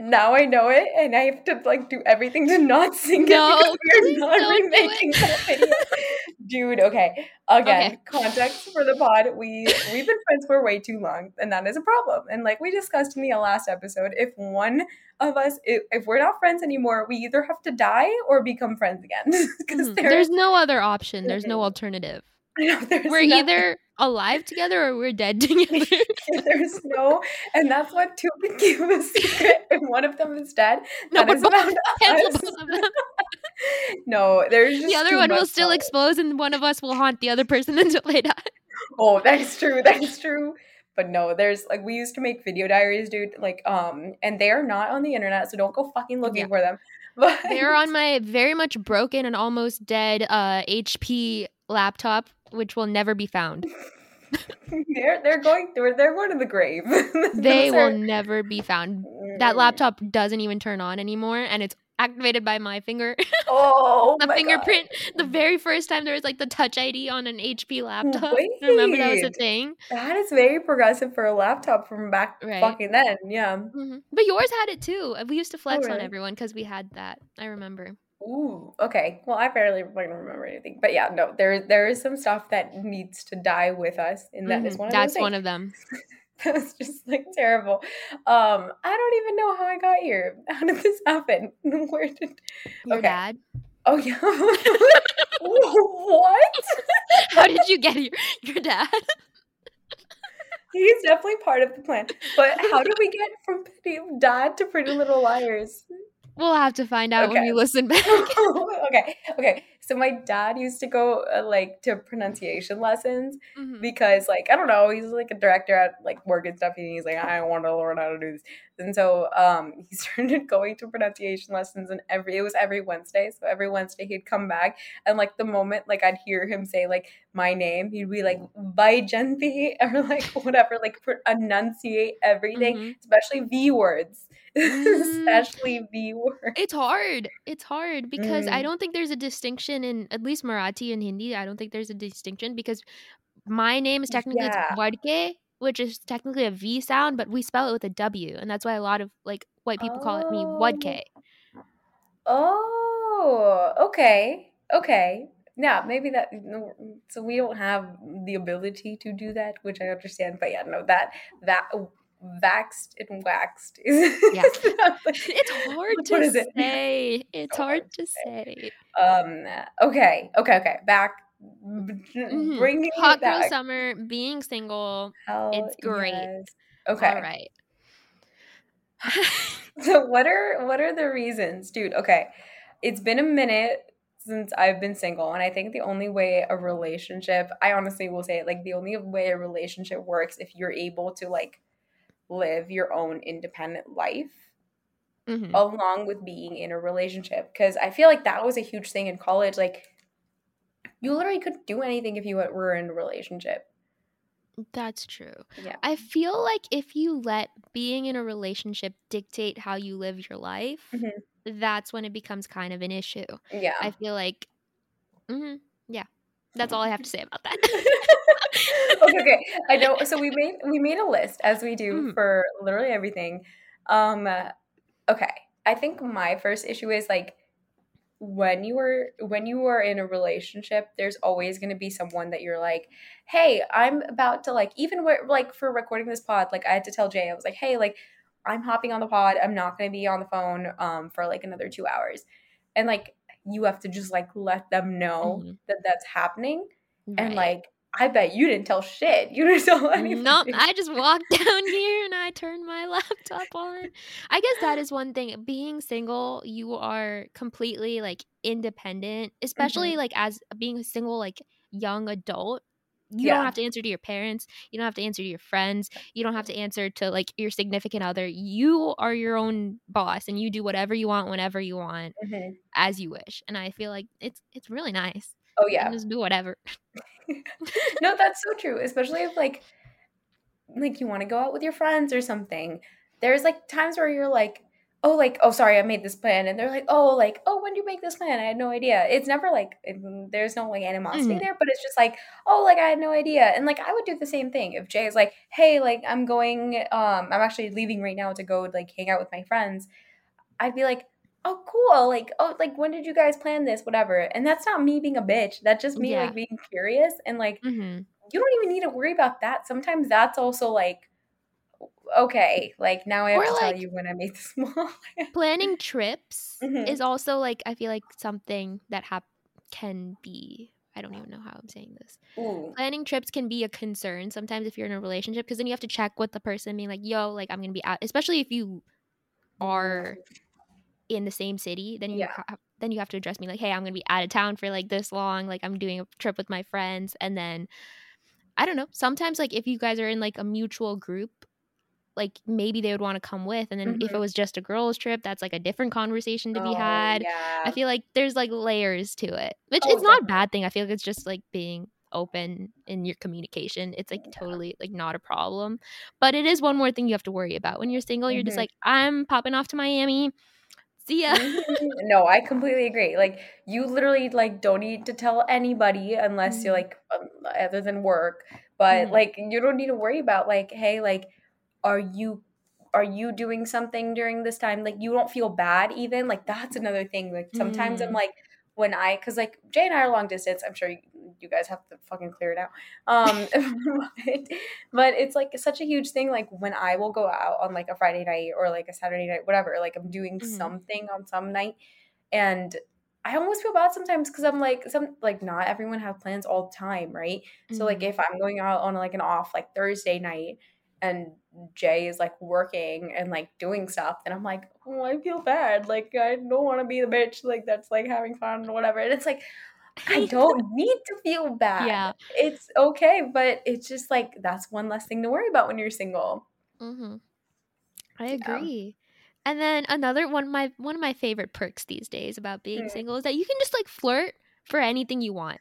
Now I know it, and I have to like do everything to not sing it No, because we're not it. remaking that video. Dude, okay. Again, Okay. context for the pod. We we've been friends for way too long, and that is a problem. And like we discussed in the last episode, if one of us, if, if we're not friends anymore, we either have to die or become friends again. Because Mhm. there's, no other option. There's no Mhm. alternative. We're nothing. either alive together or we're dead together. There's no, and that's what two keep a secret, and one of them is dead. no, that is both, about us. both of them. No, there's just The other one will still knowledge. expose, and one of us will haunt the other person until they die. Oh, that is true. That is true. But no, there's like we used to make video diaries, dude. Like, um, and they are not on the internet, so don't go fucking looking Yeah. for them. But They're on my very much broken and almost dead uh, HP laptop, which will never be found. they're they're going they're they're going to the grave. They will are- never be found. That Mm. laptop doesn't even turn on anymore, and it's activated by my finger. Oh, the fingerprint. The very first time there was like the Touch ID on an HP laptop. Wait. Remember that was a thing. That is very progressive for a laptop from back Right. fucking then. Yeah. hmm But yours had it too. We used to flex on Oh, really? everyone because we had that. I remember. Ooh, okay. Well, I barely remember anything, but yeah, no, there there is some stuff that needs to die with us, and that is Mhm. one of That's one of them. that was just like terrible. Um, I don't even know how I got here. How did this happen? Where did? Your Okay. dad. Oh yeah. what? How did you get here? Your dad. He's definitely part of the plan. But how did we get from Pretty Dad to Pretty Little Liars? We'll have to find out when we listen back. okay, okay. So my dad used to go uh, like to pronunciation lessons Mhm. because like I don't know, he's like a director at like work and stuff, and he's like I want to learn how to do this, and so um he started going to pronunciation lessons, and every it was every Wednesday, so every Wednesday he'd come back, and like the moment like I'd hear him say like my name, he'd be like Vaijanti or like whatever, like pr- enunciate everything, Mhm. especially V words, Mm. especially V words. It's hard. It's hard because I Mm. don't think there's a distinction in at least Marathi and Hindi. I don't think there's a distinction because my name is technically Yeah. Wadke, which is technically a V sound, but we spell it with a W, and that's why a lot of like white people call it me Wadke. Oh, okay, okay. Yeah, maybe that. no, So we don't have the ability to do that, which I understand. But yeah, no, that that vaxed and waxed is. Yeah. it's hard to it? say. It's hard to say. Um. Okay. Okay. Okay. Back. Mhm. Bringing Hot girl summer, being single. Hell it's great. yes. Okay. All right. So what are what are the reasons, dude? Okay, it's been a minute since I've been single, and I think the only way a relationship, I honestly will say, it, like the only way a relationship works if you're able to like live your own independent life Mhm. along with being in a relationship because I feel like that was a huge thing in college like you literally couldn't do anything if you were in a relationship. That's true. Yeah. I feel like if you let being in a relationship dictate how you live your life, Mhm. that's when it becomes kind of an issue. Yeah. I feel like, mhm, yeah, that's all I have to say about that. okay, okay. I know. So we made we made a list as we do Mhm. for literally everything. Um, okay. I think my first issue is like when you are when you are in a relationship, there's always going to be someone that you're like, hey, I'm about to like even where, like for recording this pod, like I had to tell Jay, I was like, hey, like I'm hopping on the pod. I'm not going to be on the phone um for like another two hours, and like you have to just like let them know Mhm. that that's happening and like I bet you didn't tell shit. You didn't tell anything. Nope, I just walked down here and I turned my laptop on. I guess that is one thing. Being single, you are completely like independent, especially Mm-hmm. like as being a single like young adult. You Yeah. don't have to answer to your parents. You don't have to answer to your friends. You don't have to answer to like your significant other. You are your own boss and you do whatever you want whenever you want Mhm. as you wish. And I feel like it's it's really nice. Oh yeah. just do whatever. no, that's so true. Especially if like like you want to go out with your friends or something. There's like times where you're like, oh, like, oh, sorry, I made this plan, and they're like, oh, like, oh, when do you make this plan? I had no idea. It's never like it- there's no like animosity Mhm. there, but it's just like, oh, like I had no idea, and like I would do the same thing if Jay is like, hey, like I'm going, um, I'm actually leaving right now to go like hang out with my friends. I'd be like. Oh, cool. Like, oh, like, when did you guys plan this? Whatever. And that's not me being a bitch. That's just me, Yeah. like, being curious and, like, hmm you don't even need to worry about that. Sometimes that's also like, okay, like now I have Or, to like- tell you when I made this small. planning trips Mhm. is also like I feel like something that hap- can be I don't even know how I'm saying this. Ooh. Planning trips can be a concern sometimes if you're in a relationship because then you have to check with the person being like, "Yo, like I'm going to be out," especially if you are in the same city, then you Yeah. ha- then you have to address me like, "Hey, I'm to be out of town for like this long, like I'm doing a trip with my friends." And then I don't know, sometimes like if you guys are in like a mutual group, like maybe they would want to come with and then if it Mhm. was just a girls trip, that's like a different conversation to be Oh, had. Yeah. I feel like there's like layers to it, which Oh, it's not a bad thing. I feel like it's just like being open in your communication. It's like totally like not a problem, but it is one more thing you have to worry about when you're single. You're just Mhm. like, I'm popping off to Miami. See ya. No, I completely agree. Like you literally like don't need to tell anybody unless you're Mhm. like um, other than work. But Mhm. like you don't need to worry about like, hey, like, are you are you doing something during this time? Like you don't feel bad even. Like that's another thing. Like sometimes I'm Mm. like when I because like Jay and I are long distance. I'm sure you, you guys have to fucking clear it out. Um, but, but it's like such a huge thing. Like when I will go out on like a Friday night or like a Saturday night, whatever. Like I'm doing Mhm. something on some night, and I almost feel bad sometimes because I'm like some like not everyone have plans all the time, right? So like Mhm. if I'm going out on like an off like Thursday night and Jay is like working and like doing stuff, then I'm like, oh, I feel bad. Like I don't want to be the bitch like that's like having fun or whatever. And it's like I don't need to feel bad. Yeah. It's okay, but it's just like that's one less thing to worry about when you're single. Mm-hmm. I Yeah. agree. And then another one of my one of my favorite perks these days about being Mm. single is that you can just like flirt for anything you want,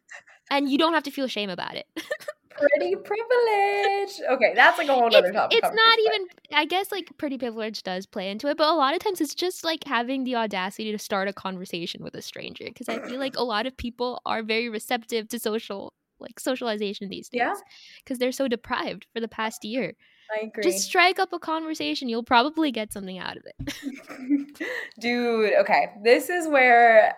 and you don't have to feel shame about it. Pretty privilege. Okay, that's like a whole other topic. it's not even i guess like pretty privilege does play into it but a lot of times it's just like having the audacity to start a conversation with a stranger because i feel like a lot of people are very receptive to social like socialization these days Yeah. because they're so deprived for the past year I agree. just strike up a conversation you'll probably get something out of it Dude, okay. This is where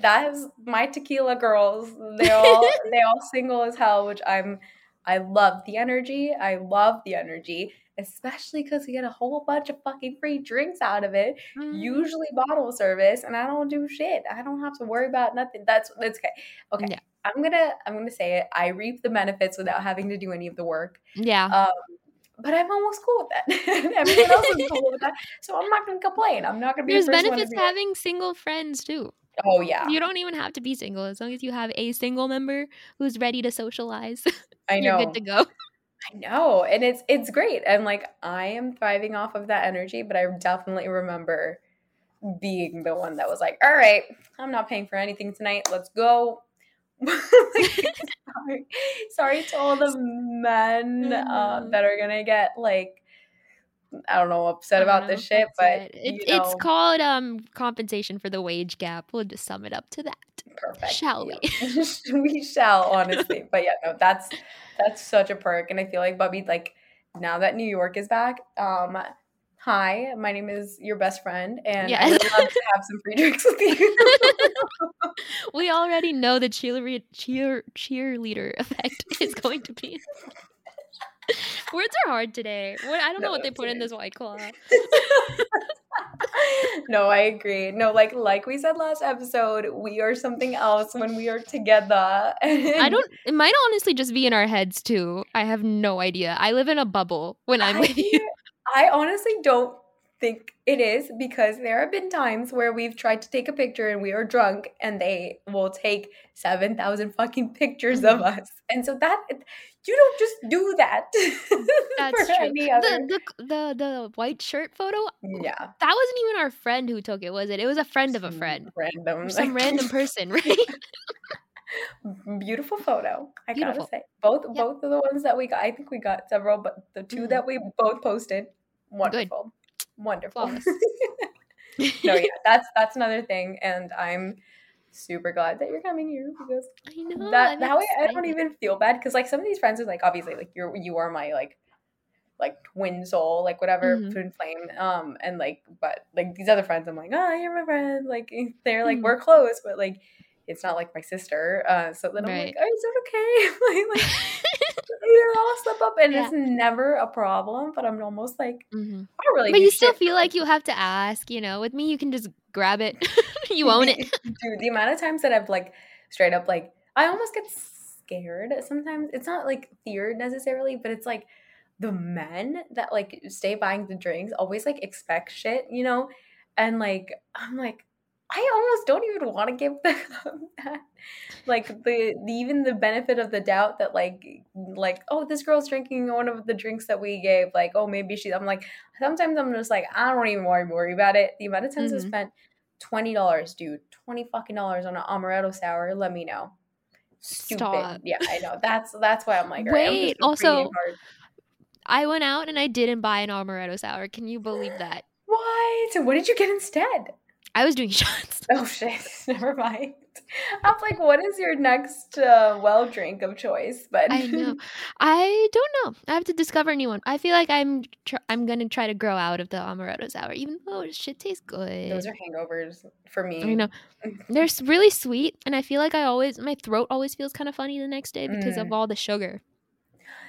that is my tequila girls. They all they all single as hell, which I'm I love the energy. I love the energy, especially because we get a whole bunch of fucking free drinks out of it. Mm. Usually bottle service, and I don't do shit. I don't have to worry about nothing. That's that's okay. Okay. Yeah. I'm gonna I'm gonna say it. I reap the benefits without having to do any of the work. yeah Um, but I'm almost cool with that. Everyone else is cool with that, so I'm not gonna complain. I'm not gonna be. there's the to benefits be to like, having single friends too Oh yeah, you don't even have to be single as long as you have a single member who's ready to socialize I you're know. good to go I know, and it's it's great, and like I am thriving off of that energy. But I definitely remember being the one that was like, "All right, I'm not paying for anything tonight. Let's go." sorry, sorry to all the men uh, that are gonna get like I don't know upset about don't this know, shit, but it. It- it's called um compensation for the wage gap. We'll just sum it up to that. perfect. Shall we? We shall, honestly. But yeah, no, that's that's such a perk, and I feel like Bubby, like now that New York is back, um, hi, my name is your best friend, and I would love to have some free drinks with you. we already know the cheerleader cheer cheerleader effect is going to be. Words are hard today. What I don't know what they put in this white claw. no, I agree. No, like like we said last episode, we are something else when we are together. I don't. It might honestly just be in our heads too. I have no idea. I live in a bubble when I'm I, with you. I honestly don't think it is because there have been times where we've tried to take a picture and we are drunk and they will take 7,000 fucking pictures of Mhm. us. And so that you don't just do that. That's true. The, the the the white shirt photo. yeah. That wasn't even our friend who took it, was it? It was a friend of a friend. Random. Some like- random person, right? Beautiful photo. I Beautiful. gotta say. Both Yep. both of the ones that we got, I think we got several, but the 2 Mhm. that we both posted, wonderful. Wonderful. Flawless. no, yeah, that's that's another thing, and I'm super glad that you're coming here because I know. that that way I don't even feel bad because like some of these friends are like obviously like you're you are my like like twin soul like whatever Mhm. twin flame um and like but like these other friends I'm like oh you're my friend like they're like Mhm. we're close but like it's not like my sister uh so then I'm Right. like oh is it okay like, like you're all slip up and Yeah. it's never a problem but I'm almost like Mhm. I don't really But you still feel like you have to ask, you know. With me, you can just grab it. you own it. Dude, the amount of times that I've like straight up like I almost get scared sometimes. It's not like feared necessarily, but it's like the men that like stay buying the drinks always like expect shit, you know? And like I'm like I almost don't even want to give them that. Like the, the even the benefit of the doubt that like like oh this girl's drinking one of the drinks that we gave like oh maybe she I'm like sometimes I'm just like I don't even worry worry about it. The amount of times I've Mhm. spent twenty dollars, dude, twenty fucking dollars on an amaretto sour. Let me know. Stupid. Stop. Yeah, I know. That's that's why I'm like, all right, I'm Wait, just gonna bring it also- I went out and I didn't buy an amaretto sour. Can you believe that? what? So what did you get instead? I was doing shots. Oh shit! Never mind. I'm like, what is your next uh, well drink of choice? But I know. I don't know. I have to discover a new one. I feel like I'm tr- I'm gonna try to grow out of the amaretto sour, even though shit tastes good. those are hangovers for me. I know they're really sweet, and I feel like I always my throat always feels kind of funny the next day because of Mm. all the sugar.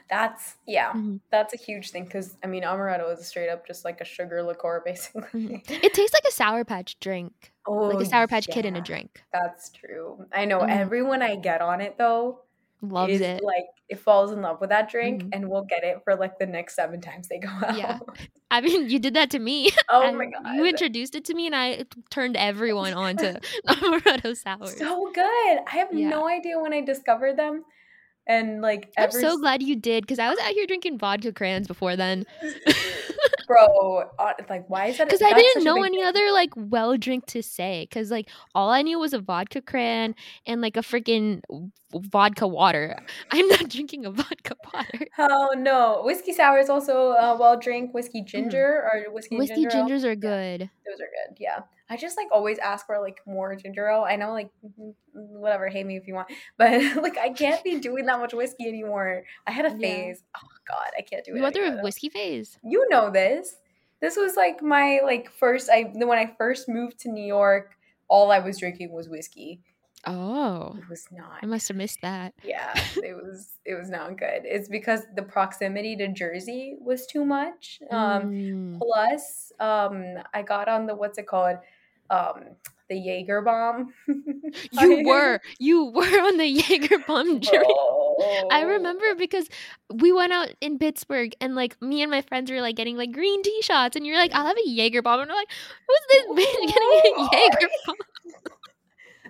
That's yeah, Mhm. that's a huge thing because I mean amaretto is straight up just like a sugar liqueur basically. Mhm. It tastes like a sour patch drink, Oh, like a sour patch kid in a drink. That's true. I know Mhm. everyone I get on it though Loves is it. like it falls in love with that drink Mhm. and will get it for like the next seven times they go out. Yeah. I mean, you did that to me. oh my god. You introduced it to me, and I turned everyone on to amaretto sours. so good. I have Yeah. no idea when I discovered them. And like I'm so glad you did because I was out here drinking vodka crans before then. bro, uh, like why is that Because I didn't know any thing. other like well drink to say. Because like all I knew was a vodka cran and like a freaking vodka water. I'm not drinking a vodka water. Oh no. Whiskey sour is also a well drink. Whiskey ginger or whiskey, Mm-hmm. Whiskey ginger ale. gingers are good. Those are good. Yeah. I just like always ask for like more ginger ale. I know like mhm, whatever, hate me if you want. But like I can't be doing that much whiskey anymore. I had a Yeah. phase. Oh god, I can't do it. You went through a whiskey phase. You know this. This was like my like first I when I first moved to New York, all I was drinking was whiskey. Oh, It was not I must have missed that. yeah, it was it was not good. It's because the proximity to Jersey was too much. Um Mm. plus um I got on the what's it called? Um the Jaeger bomb. You were, you were on the Jaeger bomb journey. I remember because we went out in Pittsburgh and like me and my friends were like getting like green tea shots and you're like, I'll have a Jaeger bomb. And we're like, who's this bitch getting a Jaeger bomb?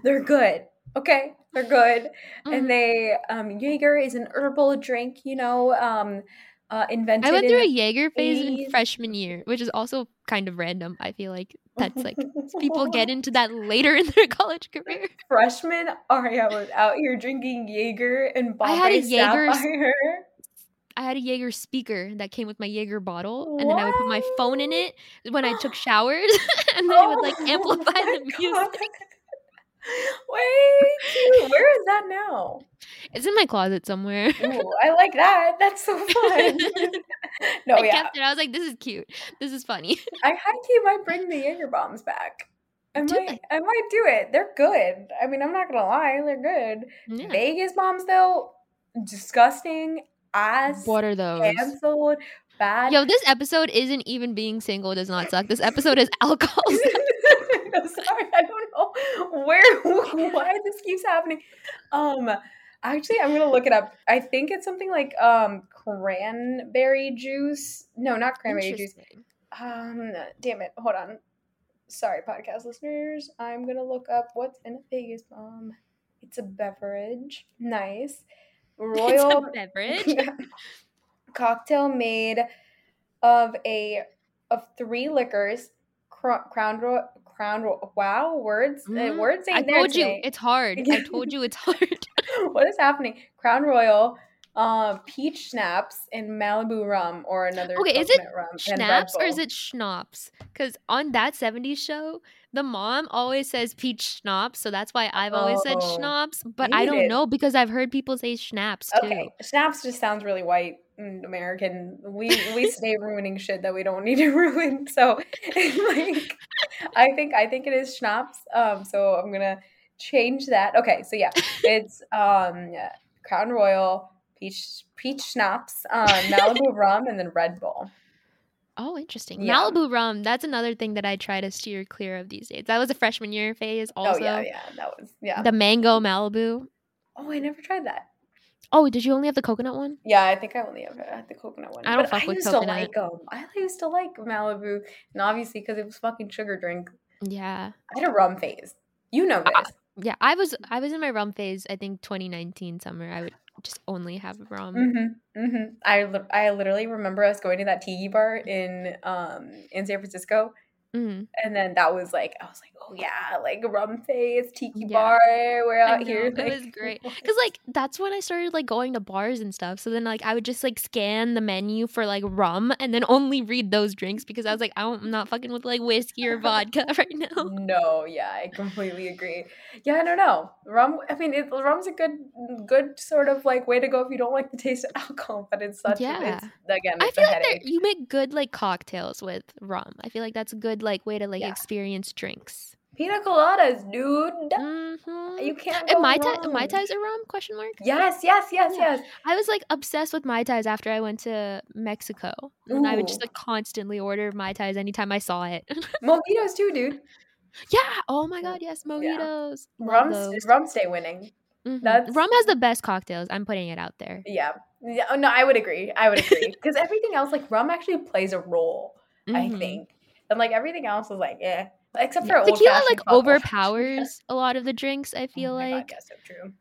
They're good. Okay, they're good. Mhm. And they um Jaeger is an herbal drink, you know, um uh invented I went through a Jaeger phase in freshman year, which is also kind of random. I feel like that's like people get into that later in their college career. freshman Aria was out here drinking Jaeger and I had a Jaeger- Sapphire. I had a Jaeger speaker that came with my Jaeger bottle, and then I would put my phone in it when I took showers, and then it would like Oh amplify the music. God. Way cute. Where is that now? It's in my closet somewhere. Ooh, I like that. That's so fun. no, I yeah. kept it. I was like, "This is cute. This is funny." I high might bring the Jaeger bombs back. I Do might, it. I might do it. They're good. I mean, I'm not gonna lie, they're good. Yeah. Vegas bombs though, disgusting. Ass What are those? canceled. Bad. Yo, this episode isn't even being single does not suck. This episode is alcohol. Sorry, I don't know where why this keeps happening. Um actually I'm gonna look it up. I think it's something like um cranberry juice. No, not cranberry juice. Um damn it, hold on. Sorry, podcast listeners. I'm gonna look up what's in a Vegas bomb. It's a beverage. Nice. Royal beverage. cocktail made of a of three liquors. Cro- crown Ro- crown wow words uh, Mm, words ain't I told you today. it's hard. I told you it's hard. what is happening? Crown Royal, um, peach schnapps, and Malibu rum or another Okay, is it rum Schnapps or is it schnapps? Because on that 70s show, the mom always says peach schnapps, so that's why I've always said Oh, schnapps. But I don't is. know because I've heard people say schnapps too. Okay, schnapps just sounds really white American. We we stay ruining shit that we don't need to ruin. So like I think I think it is schnapps. Um so I'm gonna change that. Okay, so yeah, it's um yeah, Crown Royal, peach peach schnapps, um, Malibu rum, and then Red Bull. Oh, interesting. Yeah. Malibu rum. That's another thing that I try to steer clear of these days. That was a freshman year phase. Also, oh yeah, yeah, that was yeah. the mango Malibu. oh, I never tried that. Oh, did you only have the coconut one? Yeah, I think I only have had the coconut one. I don't but fuck I with used coconut. to like them. I used to like Malibu, and obviously because it was fucking sugar drink. Yeah, I had a rum phase. You know this. yeah. I was I was in my rum phase. I think 2019 summer. I would just only have rum. Mm-hmm, mm-hmm. I I literally remember us going to that tiki bar in um in San Francisco, Mhm. and then that was like I was like, oh yeah, like rum face tiki Yeah. bar. We're I out here. it like- was great. Cause like that's when I started like going to bars and stuff. So then like I would just like scan the menu for like rum and then only read those drinks because I was like I don't, I'm not fucking with like whiskey or vodka right now. No, yeah, I completely agree. Yeah, I don't know. Rum. I mean, it, rum's a good, good sort of like way to go if you don't like the taste of alcohol. But it's such. Yeah. It's, again, I feel a like headache. you make good like cocktails with rum. I feel like that's a good like way to like Yeah. experience drinks. Pina coladas, dude. Mm-hmm. You can't. And go mai tai, wrong. mai tais are rum? Question mark. Yes, yes, yes, Yeah. yes. I was like obsessed with mai tais after I went to Mexico, and I would just like constantly order mai tais anytime I saw it. Mojitos too, dude. yeah. Oh my god. Yes, mojitos. Love Rum, rum stay winning. Mhm. That's- Rum has the best cocktails. I'm putting it out there. Yeah. Yeah. oh, No, I would agree. I would agree because everything else, like rum, actually plays a role. I Mhm. think, and like everything else is like, yeah Except Yeah, for Tequila old-fashioned like overpowers a lot of the drinks. I Oh feel God, like that's so true.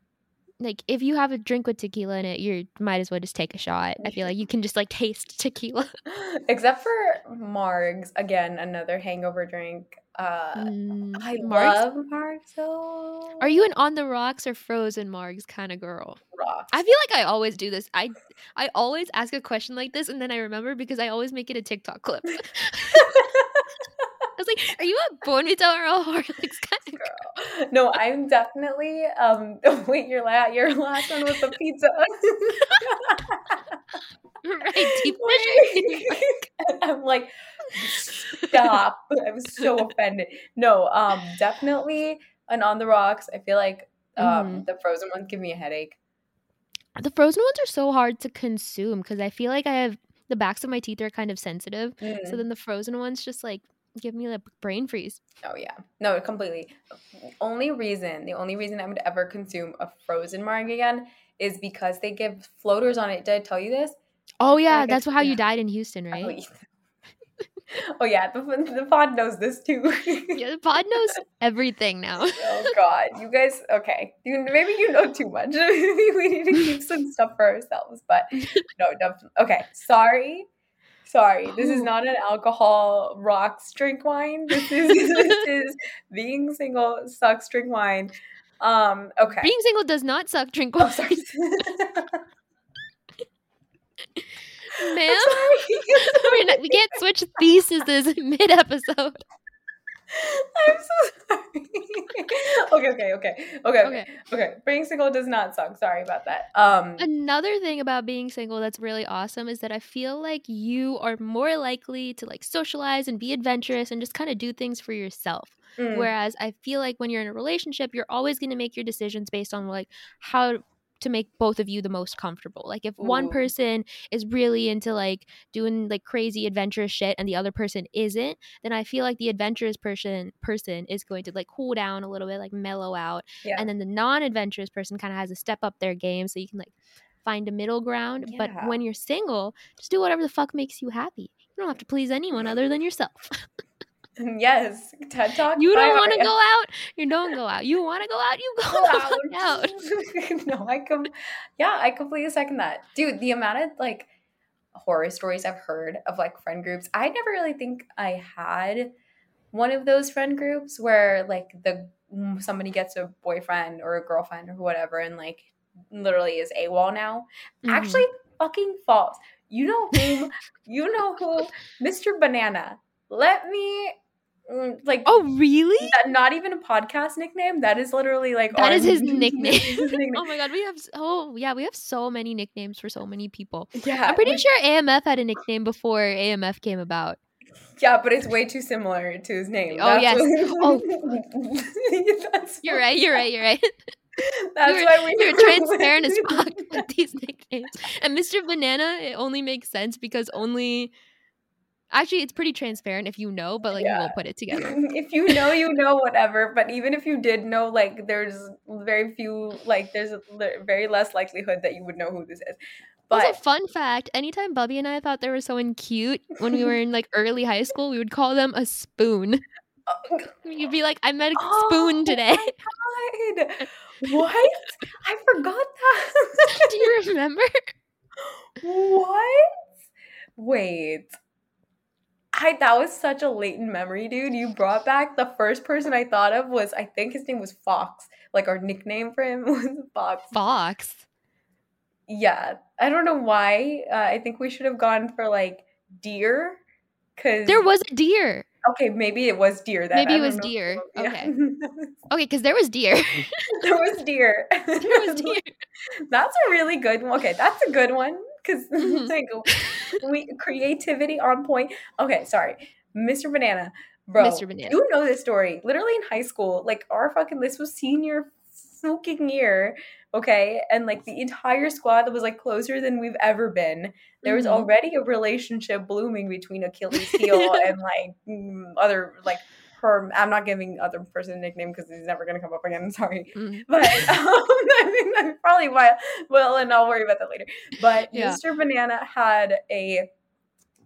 like if you have a drink with tequila in it, you might as well just take a shot. I feel like you can just like taste tequila. Except for Margs, again, another hangover drink. Uh, Mm, I Margs? love Margs though. Are you an on the rocks or frozen margs kind of girl? rocks? I feel like I always do this. I I always ask a question like this and then I remember because I always make it a TikTok clip. I was like, "Are you a Bournvita or a Horlicks kind of girl?" No, I'm definitely. Um, wait, your last your last one was the pizza. right? Deep pleasure. Wait. I'm like, stop! I'm so offended. No, um, definitely an on the rocks. I feel like um Mhm. the frozen ones give me a headache. The frozen ones are so hard to consume because I feel like I have the backs of my teeth are kind of sensitive. Mm. So then the frozen ones just like give me a brain freeze. Oh yeah, no, completely. Only reason, the only reason I would ever consume a frozen marg again is because they give floaters on it. Did I tell you this? Oh yeah, that's how you died in Houston, Oh, right? yeah. oh yeah, the, the pod knows this too. yeah, the pod knows everything now. oh god, you guys. Okay, you, maybe you know too much. we need to keep some stuff for ourselves. But no, definitely. Okay, sorry. Sorry, this is not an alcohol rocks drink wine. This is this is being single sucks drink wine. Um, okay. Being single does not suck drink wine. Oh, Ma'am, we can't switch theses mid episode. I'm so sorry. okay, okay, okay, okay, okay, okay. Being single does not suck. Sorry about that. Um, another thing about being single that's really awesome is that I feel like you are more likely to like socialize and be adventurous and just kind of do things for yourself. Mm. Whereas I feel like when you're in a relationship, you're always going to make your decisions based on like how to make both of you the most comfortable. Like if Ooh. one person is really into like doing like crazy adventurous shit and the other person isn't, then I feel like the adventurous person person is going to like cool down a little bit, like mellow out. Yeah. And then the non-adventurous person kind of has to step up their game so you can like find a middle ground. Yeah. But when you're single, just do whatever the fuck makes you happy. You don't have to please anyone other than yourself. Yes, TED Talk. You don't want to go out. You don't go out. You want to go out. You go, out. out. no, I come. Yeah, I completely second that, dude. The amount of like horror stories I've heard of like friend groups. I never really think I had one of those friend groups where like the somebody gets a boyfriend or a girlfriend or whatever, and like literally is AWOL now. Mm-hmm. Actually, fucking false. You know whom? you know who? Mr. Banana. Let me Mm, Mm, like oh really? not even a podcast nickname? That is literally like that is his nickname. his nickname. oh my god we have oh yeah we have so many nicknames for so many people. Yeah i'm pretty sure amf had a nickname before amf came about. Yeah but it's way too similar to his name. Oh that's yes. oh. You're right you're right you're right. That's you're, why we you're transparent as fuck with these nicknames. And mr banana it only makes sense because only Actually, it's pretty transparent if you know, but like yeah. you won't put it together. if you know, you know, whatever. But even if you did know, like there's very few, like there's a very less likelihood that you would know who this is. But also, fun fact: anytime Bubby and I thought there was someone cute when we were in like early high school, we would call them a spoon. Oh, You'd be like, "I met a oh, spoon today." What? I forgot that. Do you remember? What? Wait. I that was such a latent memory, dude. You brought back the first person I thought of was I think his name was Fox. Like our nickname for him was Fox. Fox. Yeah, I don't know why. Uh, I think we should have gone for like deer, because there was a deer. Okay, maybe it was deer. That maybe it was know. deer. Okay, okay, because there was deer. there was deer. there was deer. That's a really good one. Okay, that's a good one because mm-hmm. like we creativity on point. Okay, sorry, Mr. Banana, bro. Mr. Banana, you know this story. Literally in high school, like our fucking this was senior fucking year. Okay, and like the entire squad that was like closer than we've ever been. There was mm-hmm. already a relationship blooming between Achilles heel and like mm, other like her i'm not giving other person a nickname because he's never going to come up again sorry mm. but um, i think that's probably why well and i'll worry about that later but yeah. mr banana had a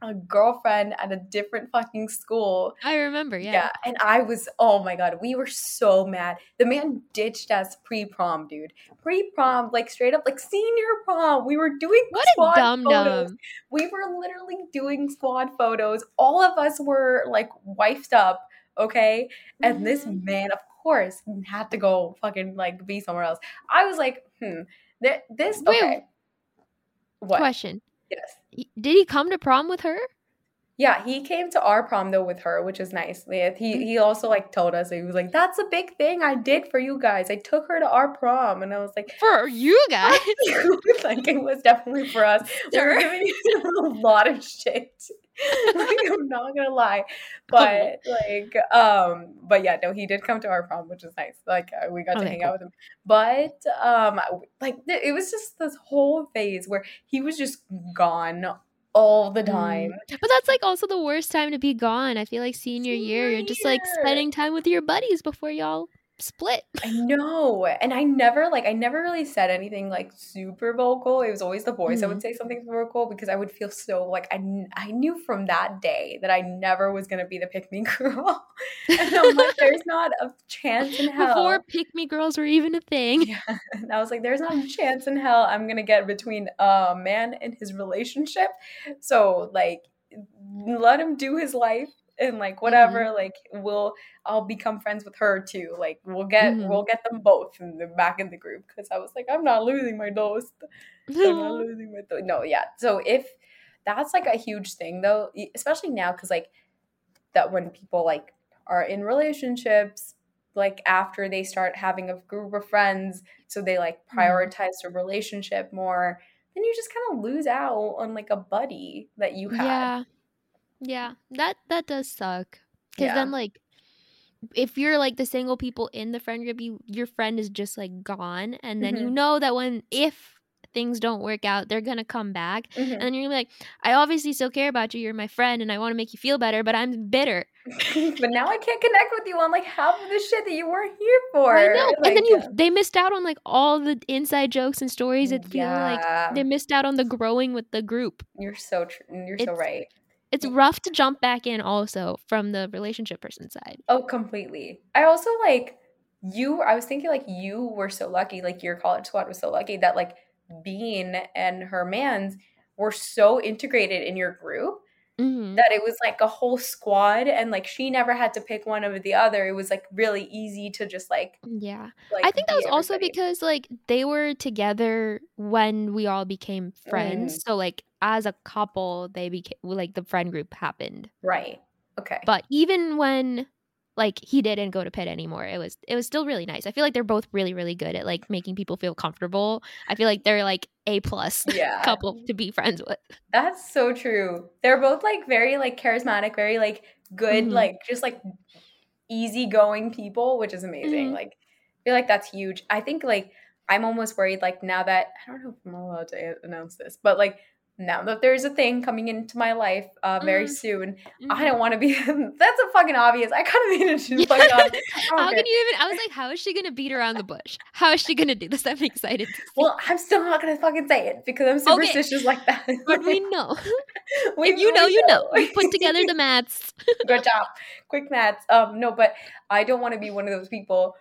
a girlfriend at a different fucking school. I remember, yeah. Yeah, and I was, oh my god, we were so mad. The man ditched us pre prom, dude. Pre prom, like straight up, like senior prom. We were doing what squad a dumb photos. Dumb. We were literally doing squad photos. All of us were like wifed up okay? And mm-hmm. this man, of course, had to go fucking like be somewhere else. I was like, hmm, th- this okay. Wait, what? Question. Yes. Did he come to prom with her? Yeah, he came to our prom though with her, which is nice. He mm-hmm. he also like told us he was like, "That's a big thing I did for you guys. I took her to our prom," and I was like, "For you guys?" like it was definitely for us. Sure. We were giving you a lot of shit. like, I'm not gonna lie, but like, um, but yeah, no, he did come to our prom, which is nice. Like, uh, we got to hang cool. out with him. But um, like, it was just this whole phase where he was just gone all the mm. time. Mm. But that's like also the worst time to be gone. I feel like senior, senior year, you're just like spending time with your buddies before y'all split. I know. And I never like I never really said anything like super vocal. It was always the boys that Mm-hmm. would say something vocal because I would feel so like I I knew from that day that I never was gonna be the pick me girl. and I'm like, there's not a chance in hell. Before pick me girls were even a thing. Yeah. And I was like, there's not a chance in hell I'm gonna get between a man and his relationship. So like let him do his life and like whatever, like we'll I'll become friends with her too. Like we'll get Mhm. we'll get them both in the back in the group because I was like, I'm not losing my dost. I'm not losing my dost. No, yeah. So if that's like a huge thing though, especially now because like that when people like are in relationships like after they start having a group of friends so they like Mhm. prioritize the relationship more then you just kind of lose out on like a buddy that you had Yeah. Yeah. That that does suck. Cuz Yeah. then like if you're like the single people in the friend group, you your friend is just like gone and then you Mhm. know that when if things don't work out, they're going to come back. Mhm. And then you're gonna be like, I obviously still care about you. You're my friend and I want to make you feel better, but I'm bitter. but now i can't connect with you on like half of the shit that you weren't here for I know. and then Like, you they missed out on like all the inside jokes and stories that feel like they missed out on the growing with the group. you're so true you're so right It's rough to jump back in also from the relationship person side. Oh, completely. I also like you. I was thinking like you were so lucky, like your college squad was so lucky that like Bean and her mans were so integrated in your group hmm that it was like a whole squad, and like she never had to pick one over the other. It was like really easy to just like. Yeah. like I think that was also because like they were together when we all became friends. Mm. So like as a couple, they became like the friend group happened. right. Okay. But even when like he didn't go to Pitt anymore, it was it was still really nice. I feel like they're both really really good at like making people feel comfortable. I feel like they're like a plus Yeah. couple to be friends with. That's so true. They're both like very like charismatic, very like good, Mhm. like just like easygoing people, which is amazing. Mhm. Like I feel like that's huge. I think like I'm almost worried like now that I don't know if I'm allowed to announce this, but like now that there's a thing coming into my life uh very Mhm. soon, Mm-hmm. I don't want to be that's a fucking obvious. I kind of need to fucking obvious. How care. can you even? I was like, how is she gonna beat around the bush? How is she gonna do this? I'm excited. Well, I'm still not gonna fucking say it because I'm Okay. superstitious like that. but we know. We- if you know, we you know. We put together the maths. Good job. Quick maths. Um, no, but I don't want to be one of those people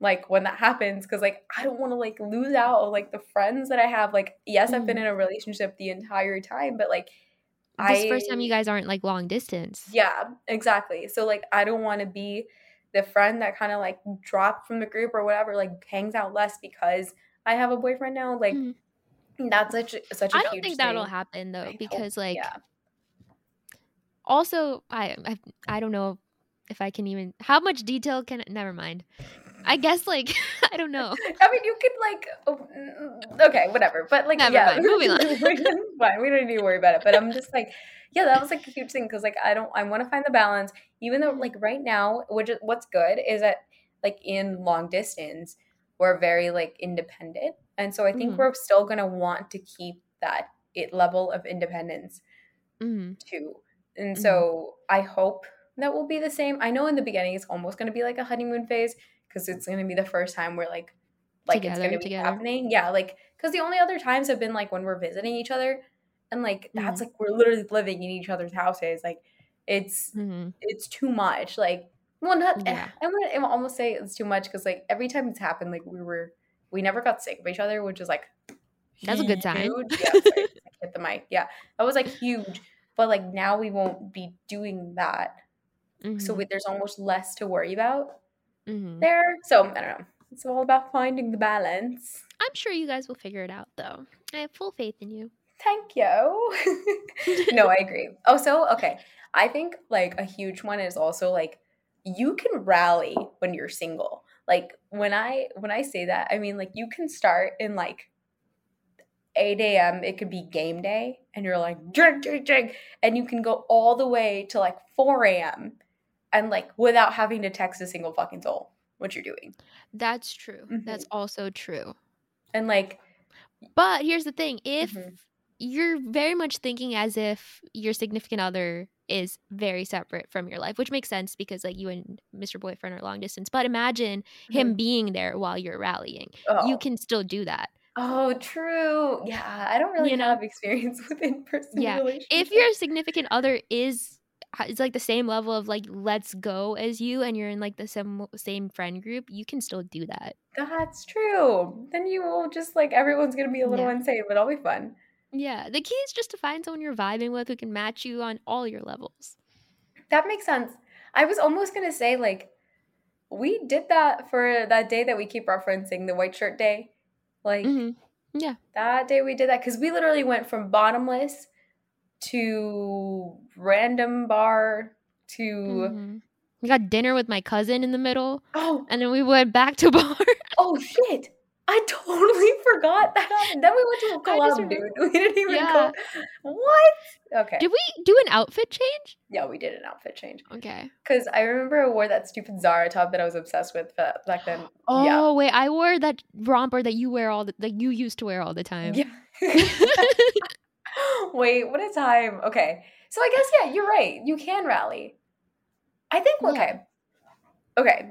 like when that happens because like I don't want to like lose out on like the friends that I have. Like, yes, I've been in a relationship the entire time, but like I This first time you guys aren't like long distance. yeah, exactly. So like I don't want to be the friend that kind of like dropped from the group or whatever, like hangs out less because I have a boyfriend now. Like Mhm. that's such a, such a I don't huge think that'll thing. happen I though hope- because like yeah. also I, I I don't know if I can even how much detail can never mind. I guess like I don't know. I mean, you could like, oh, mm, okay, whatever. But like, Never yeah, mind, moving on. Fine, we don't need to worry about it. But I'm just like, yeah, that was like a huge thing because like I don't, I want to find the balance. Even though like right now, which is what's good is that like in long distance, we're very like independent, and so I think Mhm. we're still gonna want to keep that it level of independence Mhm. too. And Mhm. so I hope that will be the same. I know in the beginning it's almost going to be like a honeymoon phase because it's going to be the first time we're like like it's going to be together. happening. Yeah, like cuz the only other times have been like when we're visiting each other and like Mm-hmm. that's like we're literally living in each other's houses. Like it's Mhm. it's too much. Like well not Yeah. I want to almost say it's too much cuz like every time it's happened like we were we never got sick of each other, which is like That's a good sign. huge. Yeah, sorry, hit the mic. Yeah, that was like huge. But like now we won't be doing that, so Mhm. we, there's almost less to worry about Mhm. there. So I don't know. It's all about finding the balance. I'm sure you guys will figure it out though. I have full faith in you. Thank you. no, I agree. Also, okay, I think like a huge one is also like you can rally when you're single. Like when I when I say that, I mean like you can start in like 8 a.m. It could be game day, and you're like drink, drink, drink, and you can go all the way to like 4 a.m. and like without having to text a single fucking soul what you're doing. That's true. That's Mm-hmm. also true. And like, But here's the thing: if Mhm. you're very much thinking as if your significant other is very separate from your life, which makes sense because like you and Mr. Boyfriend are long distance. But imagine him Mhm. being there while you're rallying. You Oh. can still do that. Oh, true. Yeah, I don't really You know? have experience with in-person Yeah. relationships. If your significant other is is like the same level of like let's go as you and you're in like the same same friend group, you can still do that. That's true. Then you will just like everyone's gonna be a little Yeah. insane, but it'll be fun. Yeah. The key is just to find someone you're vibing with who can match you on all your levels. That makes sense. I was almost gonna say like we did that for that day that we keep referencing, the white shirt day. Like hmm Yeah. that day we did that because we literally went from bottomless to random bar to Mhm. We got dinner with my cousin in the middle, oh and then we went back to bar. oh shit. I totally forgot that. Then we went to a club, dude. We didn't even Yeah. go. What? Okay. Did we do an outfit change? yeah, we did an outfit change. Okay. Because I remember I wore that stupid Zara top that I was obsessed with back then. Oh Yeah. wait, I wore that romper that you wear all the that you used to wear all the time. Yeah. Wait, what a time. Okay. So I guess yeah, you're right. You can rally. I think Yeah. okay. Okay.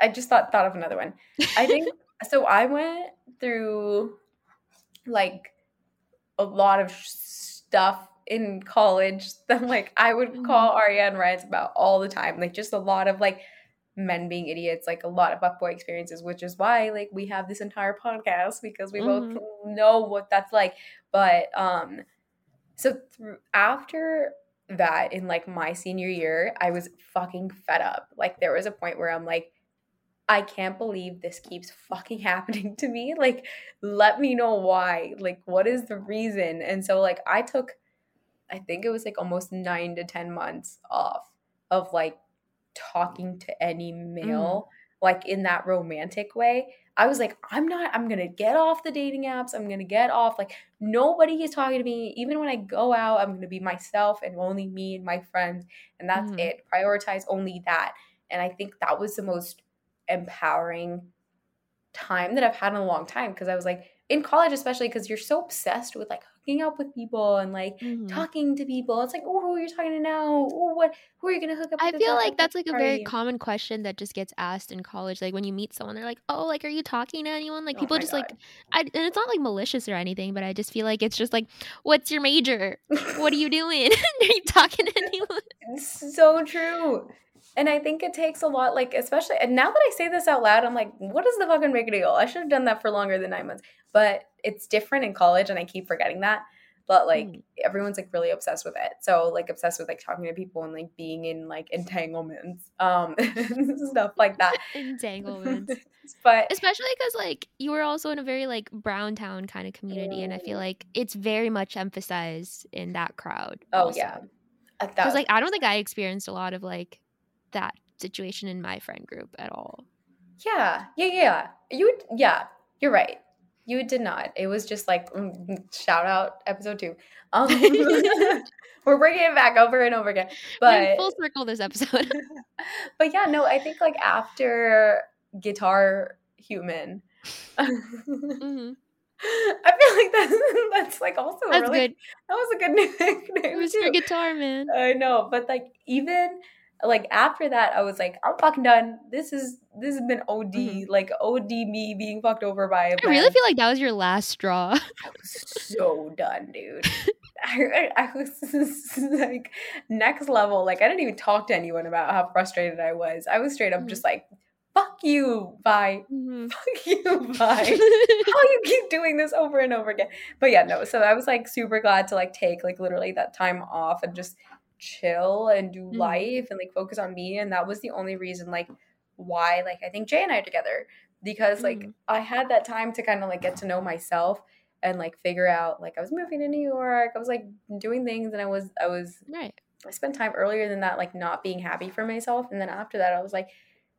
I just thought thought of another one. I think so I went through like a lot of stuff in college that like I would Mm-hmm. call Ariane rants about all the time. Like just a lot of like men being idiots, like a lot of fuckboy experiences, which is why like we have this entire podcast because we Mhm. both know what that's like. But um so through after that in like my senior year, I was fucking fed up. Like there was a point where I'm like I can't believe this keeps fucking happening to me. Like, let me know why. Like, what is the reason? And so, like, I took, I think it was like almost nine to 10 months off of like talking to any male, like in that romantic way. I was like, I'm not, I'm gonna get off the dating apps. I'm gonna get off. Like, nobody is talking to me. Even when I go out, I'm gonna be myself and only me and my friends. And that's Mhm. it. Prioritize only that. And I think that was the most empowering time that I've had in a long time because I was like in college, especially because you're so obsessed with like hooking up with people and like Mhm. talking to people. It's like, oh, who are you talking to now? Oh, what? Who are you gonna hook up? With? I feel like that's like a very common question that just gets asked in college. Like when you meet someone, they're like, "Oh, like, are you talking to anyone?" Like Oh people just like, I, and it's not like malicious or anything, but I just feel like it's just like, "What's your major? What are you doing? are you talking to anyone?" It's so true. And I think it takes a lot, like, especially, and now that I say this out loud, I'm like, what is the fucking big deal? I should have done that for longer than nine months. But it's different in college, and I keep forgetting that. But like, Mm. everyone's like really obsessed with it. So, like, obsessed with like talking to people and like being in like entanglements, um, stuff like that. Entanglements. but Especially because like you were also in a very like brown town kind of community, and I feel Mm. like it's very much emphasized in that crowd. oh, also. yeah. Because like I don't think I experienced a lot of like that situation in my friend group at all. Yeah, yeah, yeah. You, yeah, you're right. You did not. It was just like mm, shout out episode two. Um, we're bringing it back over and over again. But full circle this episode. but yeah, no, I think like after guitar human, I hmm feel like that's that's like also That's really good. that was a good nickname It was too. Guitar Man. I know, but like even like after that, I was like, I'm fucking done. This is this has been OD, Mhm. like OD me being fucked over by a I really feel like that was your last straw. I was so done, dude. I, I was just, like next level. Like I didn't even talk to anyone about how frustrated I was. I was straight up Mhm. just like, "Fuck you, bye. Mhm. Fuck you, bye." how you keep doing this over and over again. But yeah, no. So I was like super glad to like take like literally that time off and just chill and do Mhm. life and like focus on me. And that was the only reason like why like I think Jay and I are together because like Mhm. I had that time to kind of like get to know myself and like figure out like I was moving to New York. I was like doing things and I was I was right. I spent time earlier than that, like not being happy for myself. And then after that, I was like,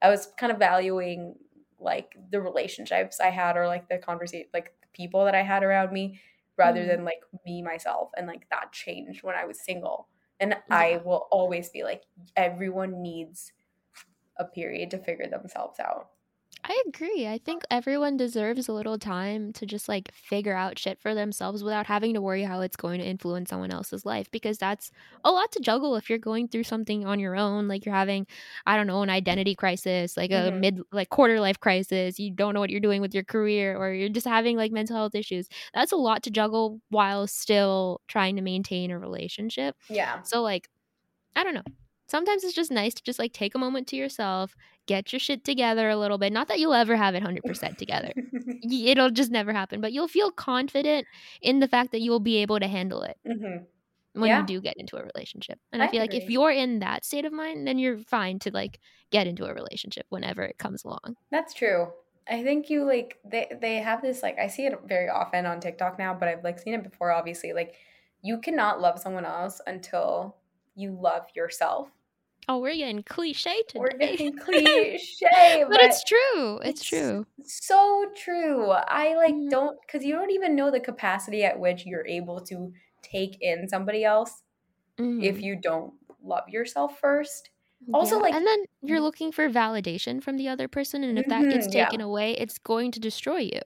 I was kind of valuing like the relationships I had or like the conversation, like the people that I had around me rather Mhm. than like me, myself. And like that changed when I was single. And I will always be like, everyone needs a period to figure themselves out. I agree. I think everyone deserves a little time to just like figure out shit for themselves without having to worry how it's going to influence someone else's life because that's a lot to juggle if you're going through something on your own like you're having I don't know an identity crisis, like a Mhm. mid like quarter life crisis, you don't know what you're doing with your career or you're just having like mental health issues. That's a lot to juggle while still trying to maintain a relationship. Yeah. So like I don't know. Sometimes it's just nice to just like take a moment to yourself, get your shit together a little bit. Not that you'll ever have it 100% together. It'll just never happen, but you'll feel confident in the fact that you'll be able to handle it hmm when Yeah. you do get into a relationship. And I, I feel like if you're in that state of mind, then you're fine to like get into a relationship whenever it comes along. That's true. I think you like they they have this like I see it very often on TikTok now, but I've like seen it before obviously. Like you cannot love someone else until you love yourself. Oh, we're getting cliche today. We're getting cliche, but it's true. It's, true. So true. I like Mhm. don't cuz you don't even know the capacity at which you're able to take in somebody else if Mhm. you don't love yourself first. Also, Yeah, like- and then you're looking for validation from the other person, and if that gets Mhm, yeah. taken away, it's going to destroy you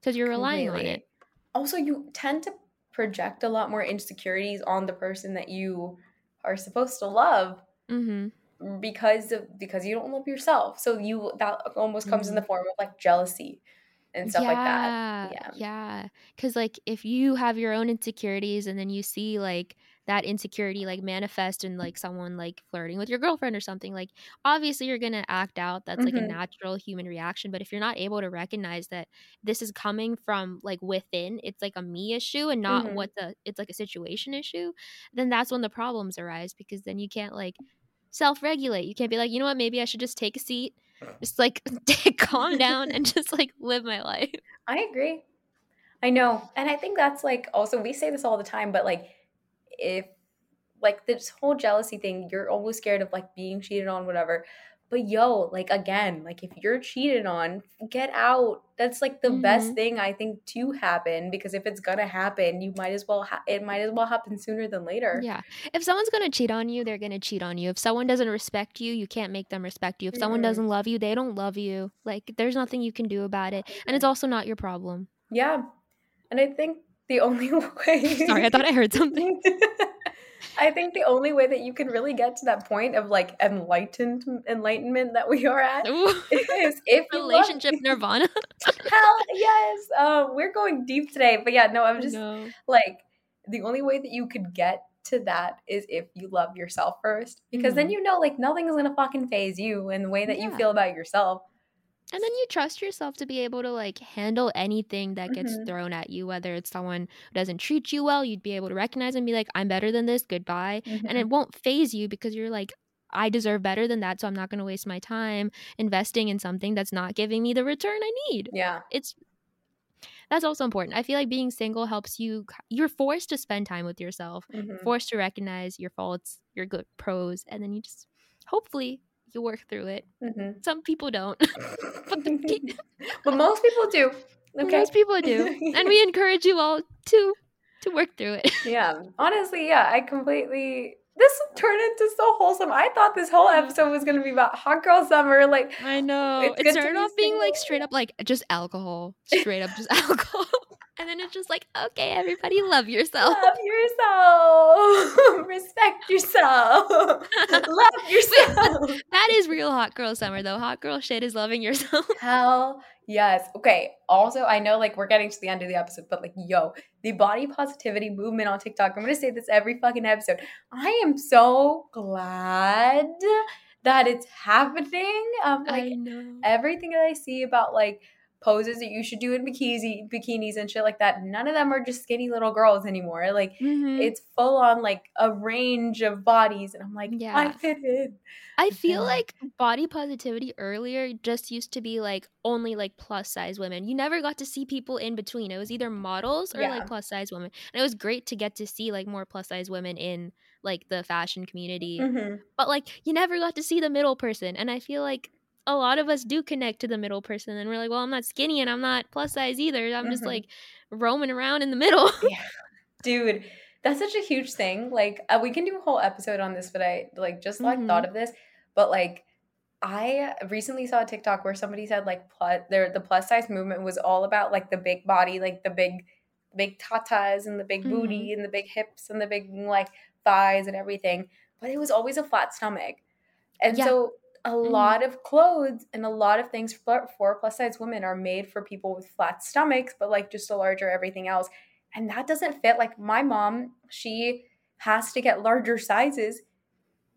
because you're relying on it. Also, you tend to project a lot more insecurities on the person that you are supposed to love hmm because of because you don't love yourself. So you that almost comes in the form of like jealousy and stuff like that. Yeah. Yeah. Cause like if you have your own insecurities and then you see like that insecurity like manifest in like someone like flirting with your girlfriend or something, like obviously you're gonna act out. That's like a Mhm. natural human reaction. But if you're not able to recognize that this is coming from like within, it's like a me issue and not Mhm. what the it's like a situation issue, then that's when the problems arise because then you can't like self-regulate. You can't be like, you know what, maybe I should just take a seat, just like calm down and just like live my life. I agree. I know. And I think that's like also we say this all the time, but like if like this whole jealousy thing, you're always scared of like being cheated on, whatever. But yo, like again, like if you're cheated on, get out. That's like the best Mhm. thing I think to happen because if it's gonna happen, you might as well. Ha- it might as well happen sooner than later. Yeah. If someone's to cheat on you, they're to cheat on you. If someone doesn't respect you, you can't make them respect you. If someone Mm-mm. doesn't love you, they don't love you. Like, there's nothing you can do about it. And it's also not your problem. Yeah, and I think the only way. Sorry, I thought I heard something. I think the only way that you can really get to that point of like enlightened enlightenment that we are at Ooh, is if relationship nirvana. Hell yes. Uh, we're going deep today, but yeah, no, I'm just no. like the only way that you could get to that is if you love yourself first, because then Mhm. you know like nothing is gonna fucking phase you in the way that you feel about yourself. And then you trust yourself to be able to like handle anything that gets Mhm. thrown at you, whether it's someone who doesn't treat you well, you'd be able to recognize and be like, I'm better than this, goodbye. and Mhm. it won't phase you because you're like i deserve better than that so i'm not going to waste my time investing in something that's not giving me the return i need yeah, it's that's also important i feel like being single helps you you're forced to spend time with yourself Mhm. forced to recognize your faults your good pros and then you just hopefully you work through it Mhm. some people don't but the but most people do. Okay, most people do and we encourage you all to to work through it yeah, honestly, yeah, I completely. This turned into so wholesome. I thought this whole episode was gonna be about hot girl summer. Like, I know. It's it to started off being like straight up like just alcohol. Straight up just alcohol. And then it's just like, okay, everybody love yourself. love yourself, respect yourself, love yourself. that is real hot girl summer though. Hot girl shit is loving yourself. Hell yes. Okay. Also, I know like we're getting to the end of the episode, but like, yo, the body positivity movement on TikTok. I'm gonna say this every fucking episode. I am so glad that it's happening. Um, like I know. everything that I see about like poses that you should do in bikinis, bikinis and shit like that. None of them are just skinny little girls anymore. Like Mhm. it's full on like a range of bodies, and I'm like, I Yeah. fit in. I feel Yeah. like body positivity earlier just used to be like only like plus size women. You never got to see people in between. It was either models or Yeah. like plus size women. And it was great to get to see like more plus size women in like the fashion community. Mhm. But like you never got to see the middle person. And I feel like a lot of us do connect to the middle person and we're like, well, I'm not skinny and I'm not plus size either. I'm just Mhm. like roaming around in the middle. dude that's such a huge thing like uh, we can do a whole episode on this but i like just like Mhm. thought of this but like I recently saw a TikTok where somebody said like plus there the plus size movement was all about like the big body, like the big big tatas and the big Mm-hmm. booty and the big hips and the big like thighs and everything. But it was always a flat stomach. And Yeah. so a Mhm. lot of clothes and a lot of things for, for plus size women are made for people with flat stomachs, but like just a larger everything else. And that doesn't fit. Like my mom, she has to get larger sizes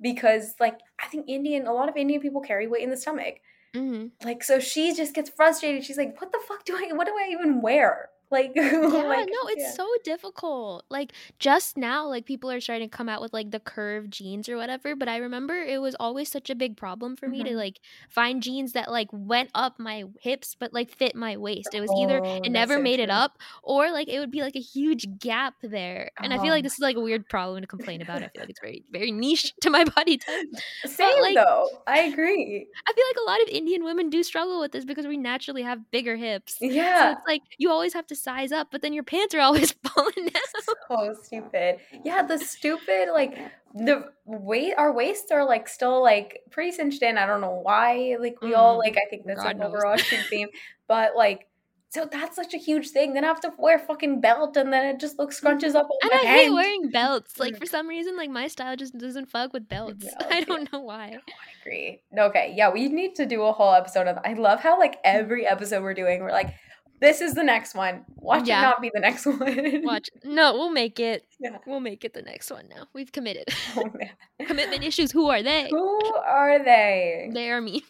because like I think Indian, a lot of Indian people carry weight in the stomach. hmm Like so she just gets frustrated. She's like, what the fuck do I what do I even wear? Like, Yeah, like, no, it's yeah. so difficult. Like just now, like people are starting to come out with like the curved jeans or whatever. But I remember it was always such a big problem for me to Mhm. like find jeans that like went up my hips but like fit my waist. It was either Oh, it never so made it up or like it would be like a huge gap there. And I feel Oh like this is like a weird problem to complain about. I feel like it's very very niche to my body type. Same like- though. I agree. I feel like a lot of Indian women do struggle with this because we naturally have bigger hips. yeah So Yeah. it's like you always have to size up, but then your pants are always falling down. so stupid. Yeah, the stupid like the weight our waists are like still like pretty cinched in. I don't know why. Like we all Mm, like I think that's God an knows. overarching theme. But like so that's such a huge thing. Then I have to wear a fucking belt and then it just looks scrunches up on And I hate wearing belts. Like Mm. for some reason, like my style just doesn't fuck with belts. No, I don't know why. I agree. Okay, yeah, we need to do a whole episode of I love how like every episode we're doing, we're like, this is the next one. Watch Yeah. it not be the next one. Watch. No, we'll make it. Yeah. We'll make it the next one now. We've committed. Oh. Commitment issues. Who are they? Who are they? They are me.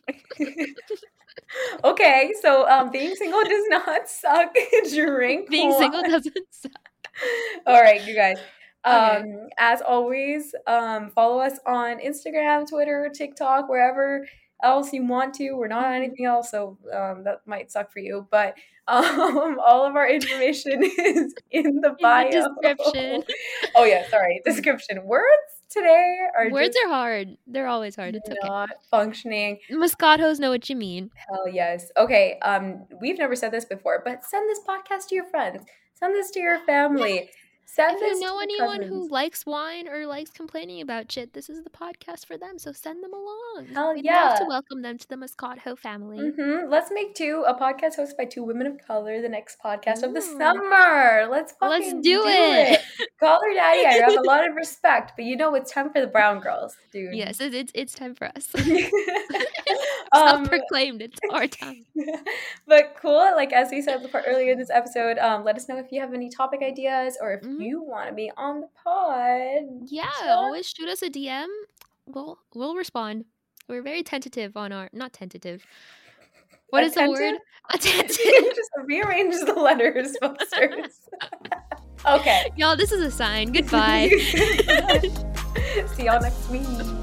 okay, so um, being single does not suck. Drink. Being single doesn't suck. All right, you guys. Okay. Um, as always, um, follow us on Instagram, Twitter, TikTok, wherever else you want to. We're not on anything else, so um, that might suck for you. But um, all of our information is in the bio. description. oh yeah, sorry, description. Words today are Words are hard. They're always hard. It's okay. not functioning. Moscatos know what you mean. Hell yes. Okay. Um, we've never said this before, but send this podcast to your friends. Send this to your family. Send If you know anyone cousins. who likes wine or likes complaining about shit, this is the podcast for them. So send them along. Hell We'd love to welcome them to the Muscat Moscato family. Mhm. Let's make two a podcast hosted by two women of color. The next podcast of the summer. Let's Let's fucking do it. Call her daddy. I have a lot of respect, but you know it's time for the brown girls, dude. Yes, it, it's it's time for us. um, Self-proclaimed. It's our time. but cool. Like as we said before earlier in this episode, um, let us know if you have any topic ideas or if Mhm. Mm-hmm. you want to be on the pod. Yeah, Sure. always shoot us a DM. We'll we'll respond. We're very tentative on our not tentative. What is the word? Attentive? Attentive. Just rearrange the letters, posters. okay. Y'all, this is a sign. Goodbye. See y'all next week.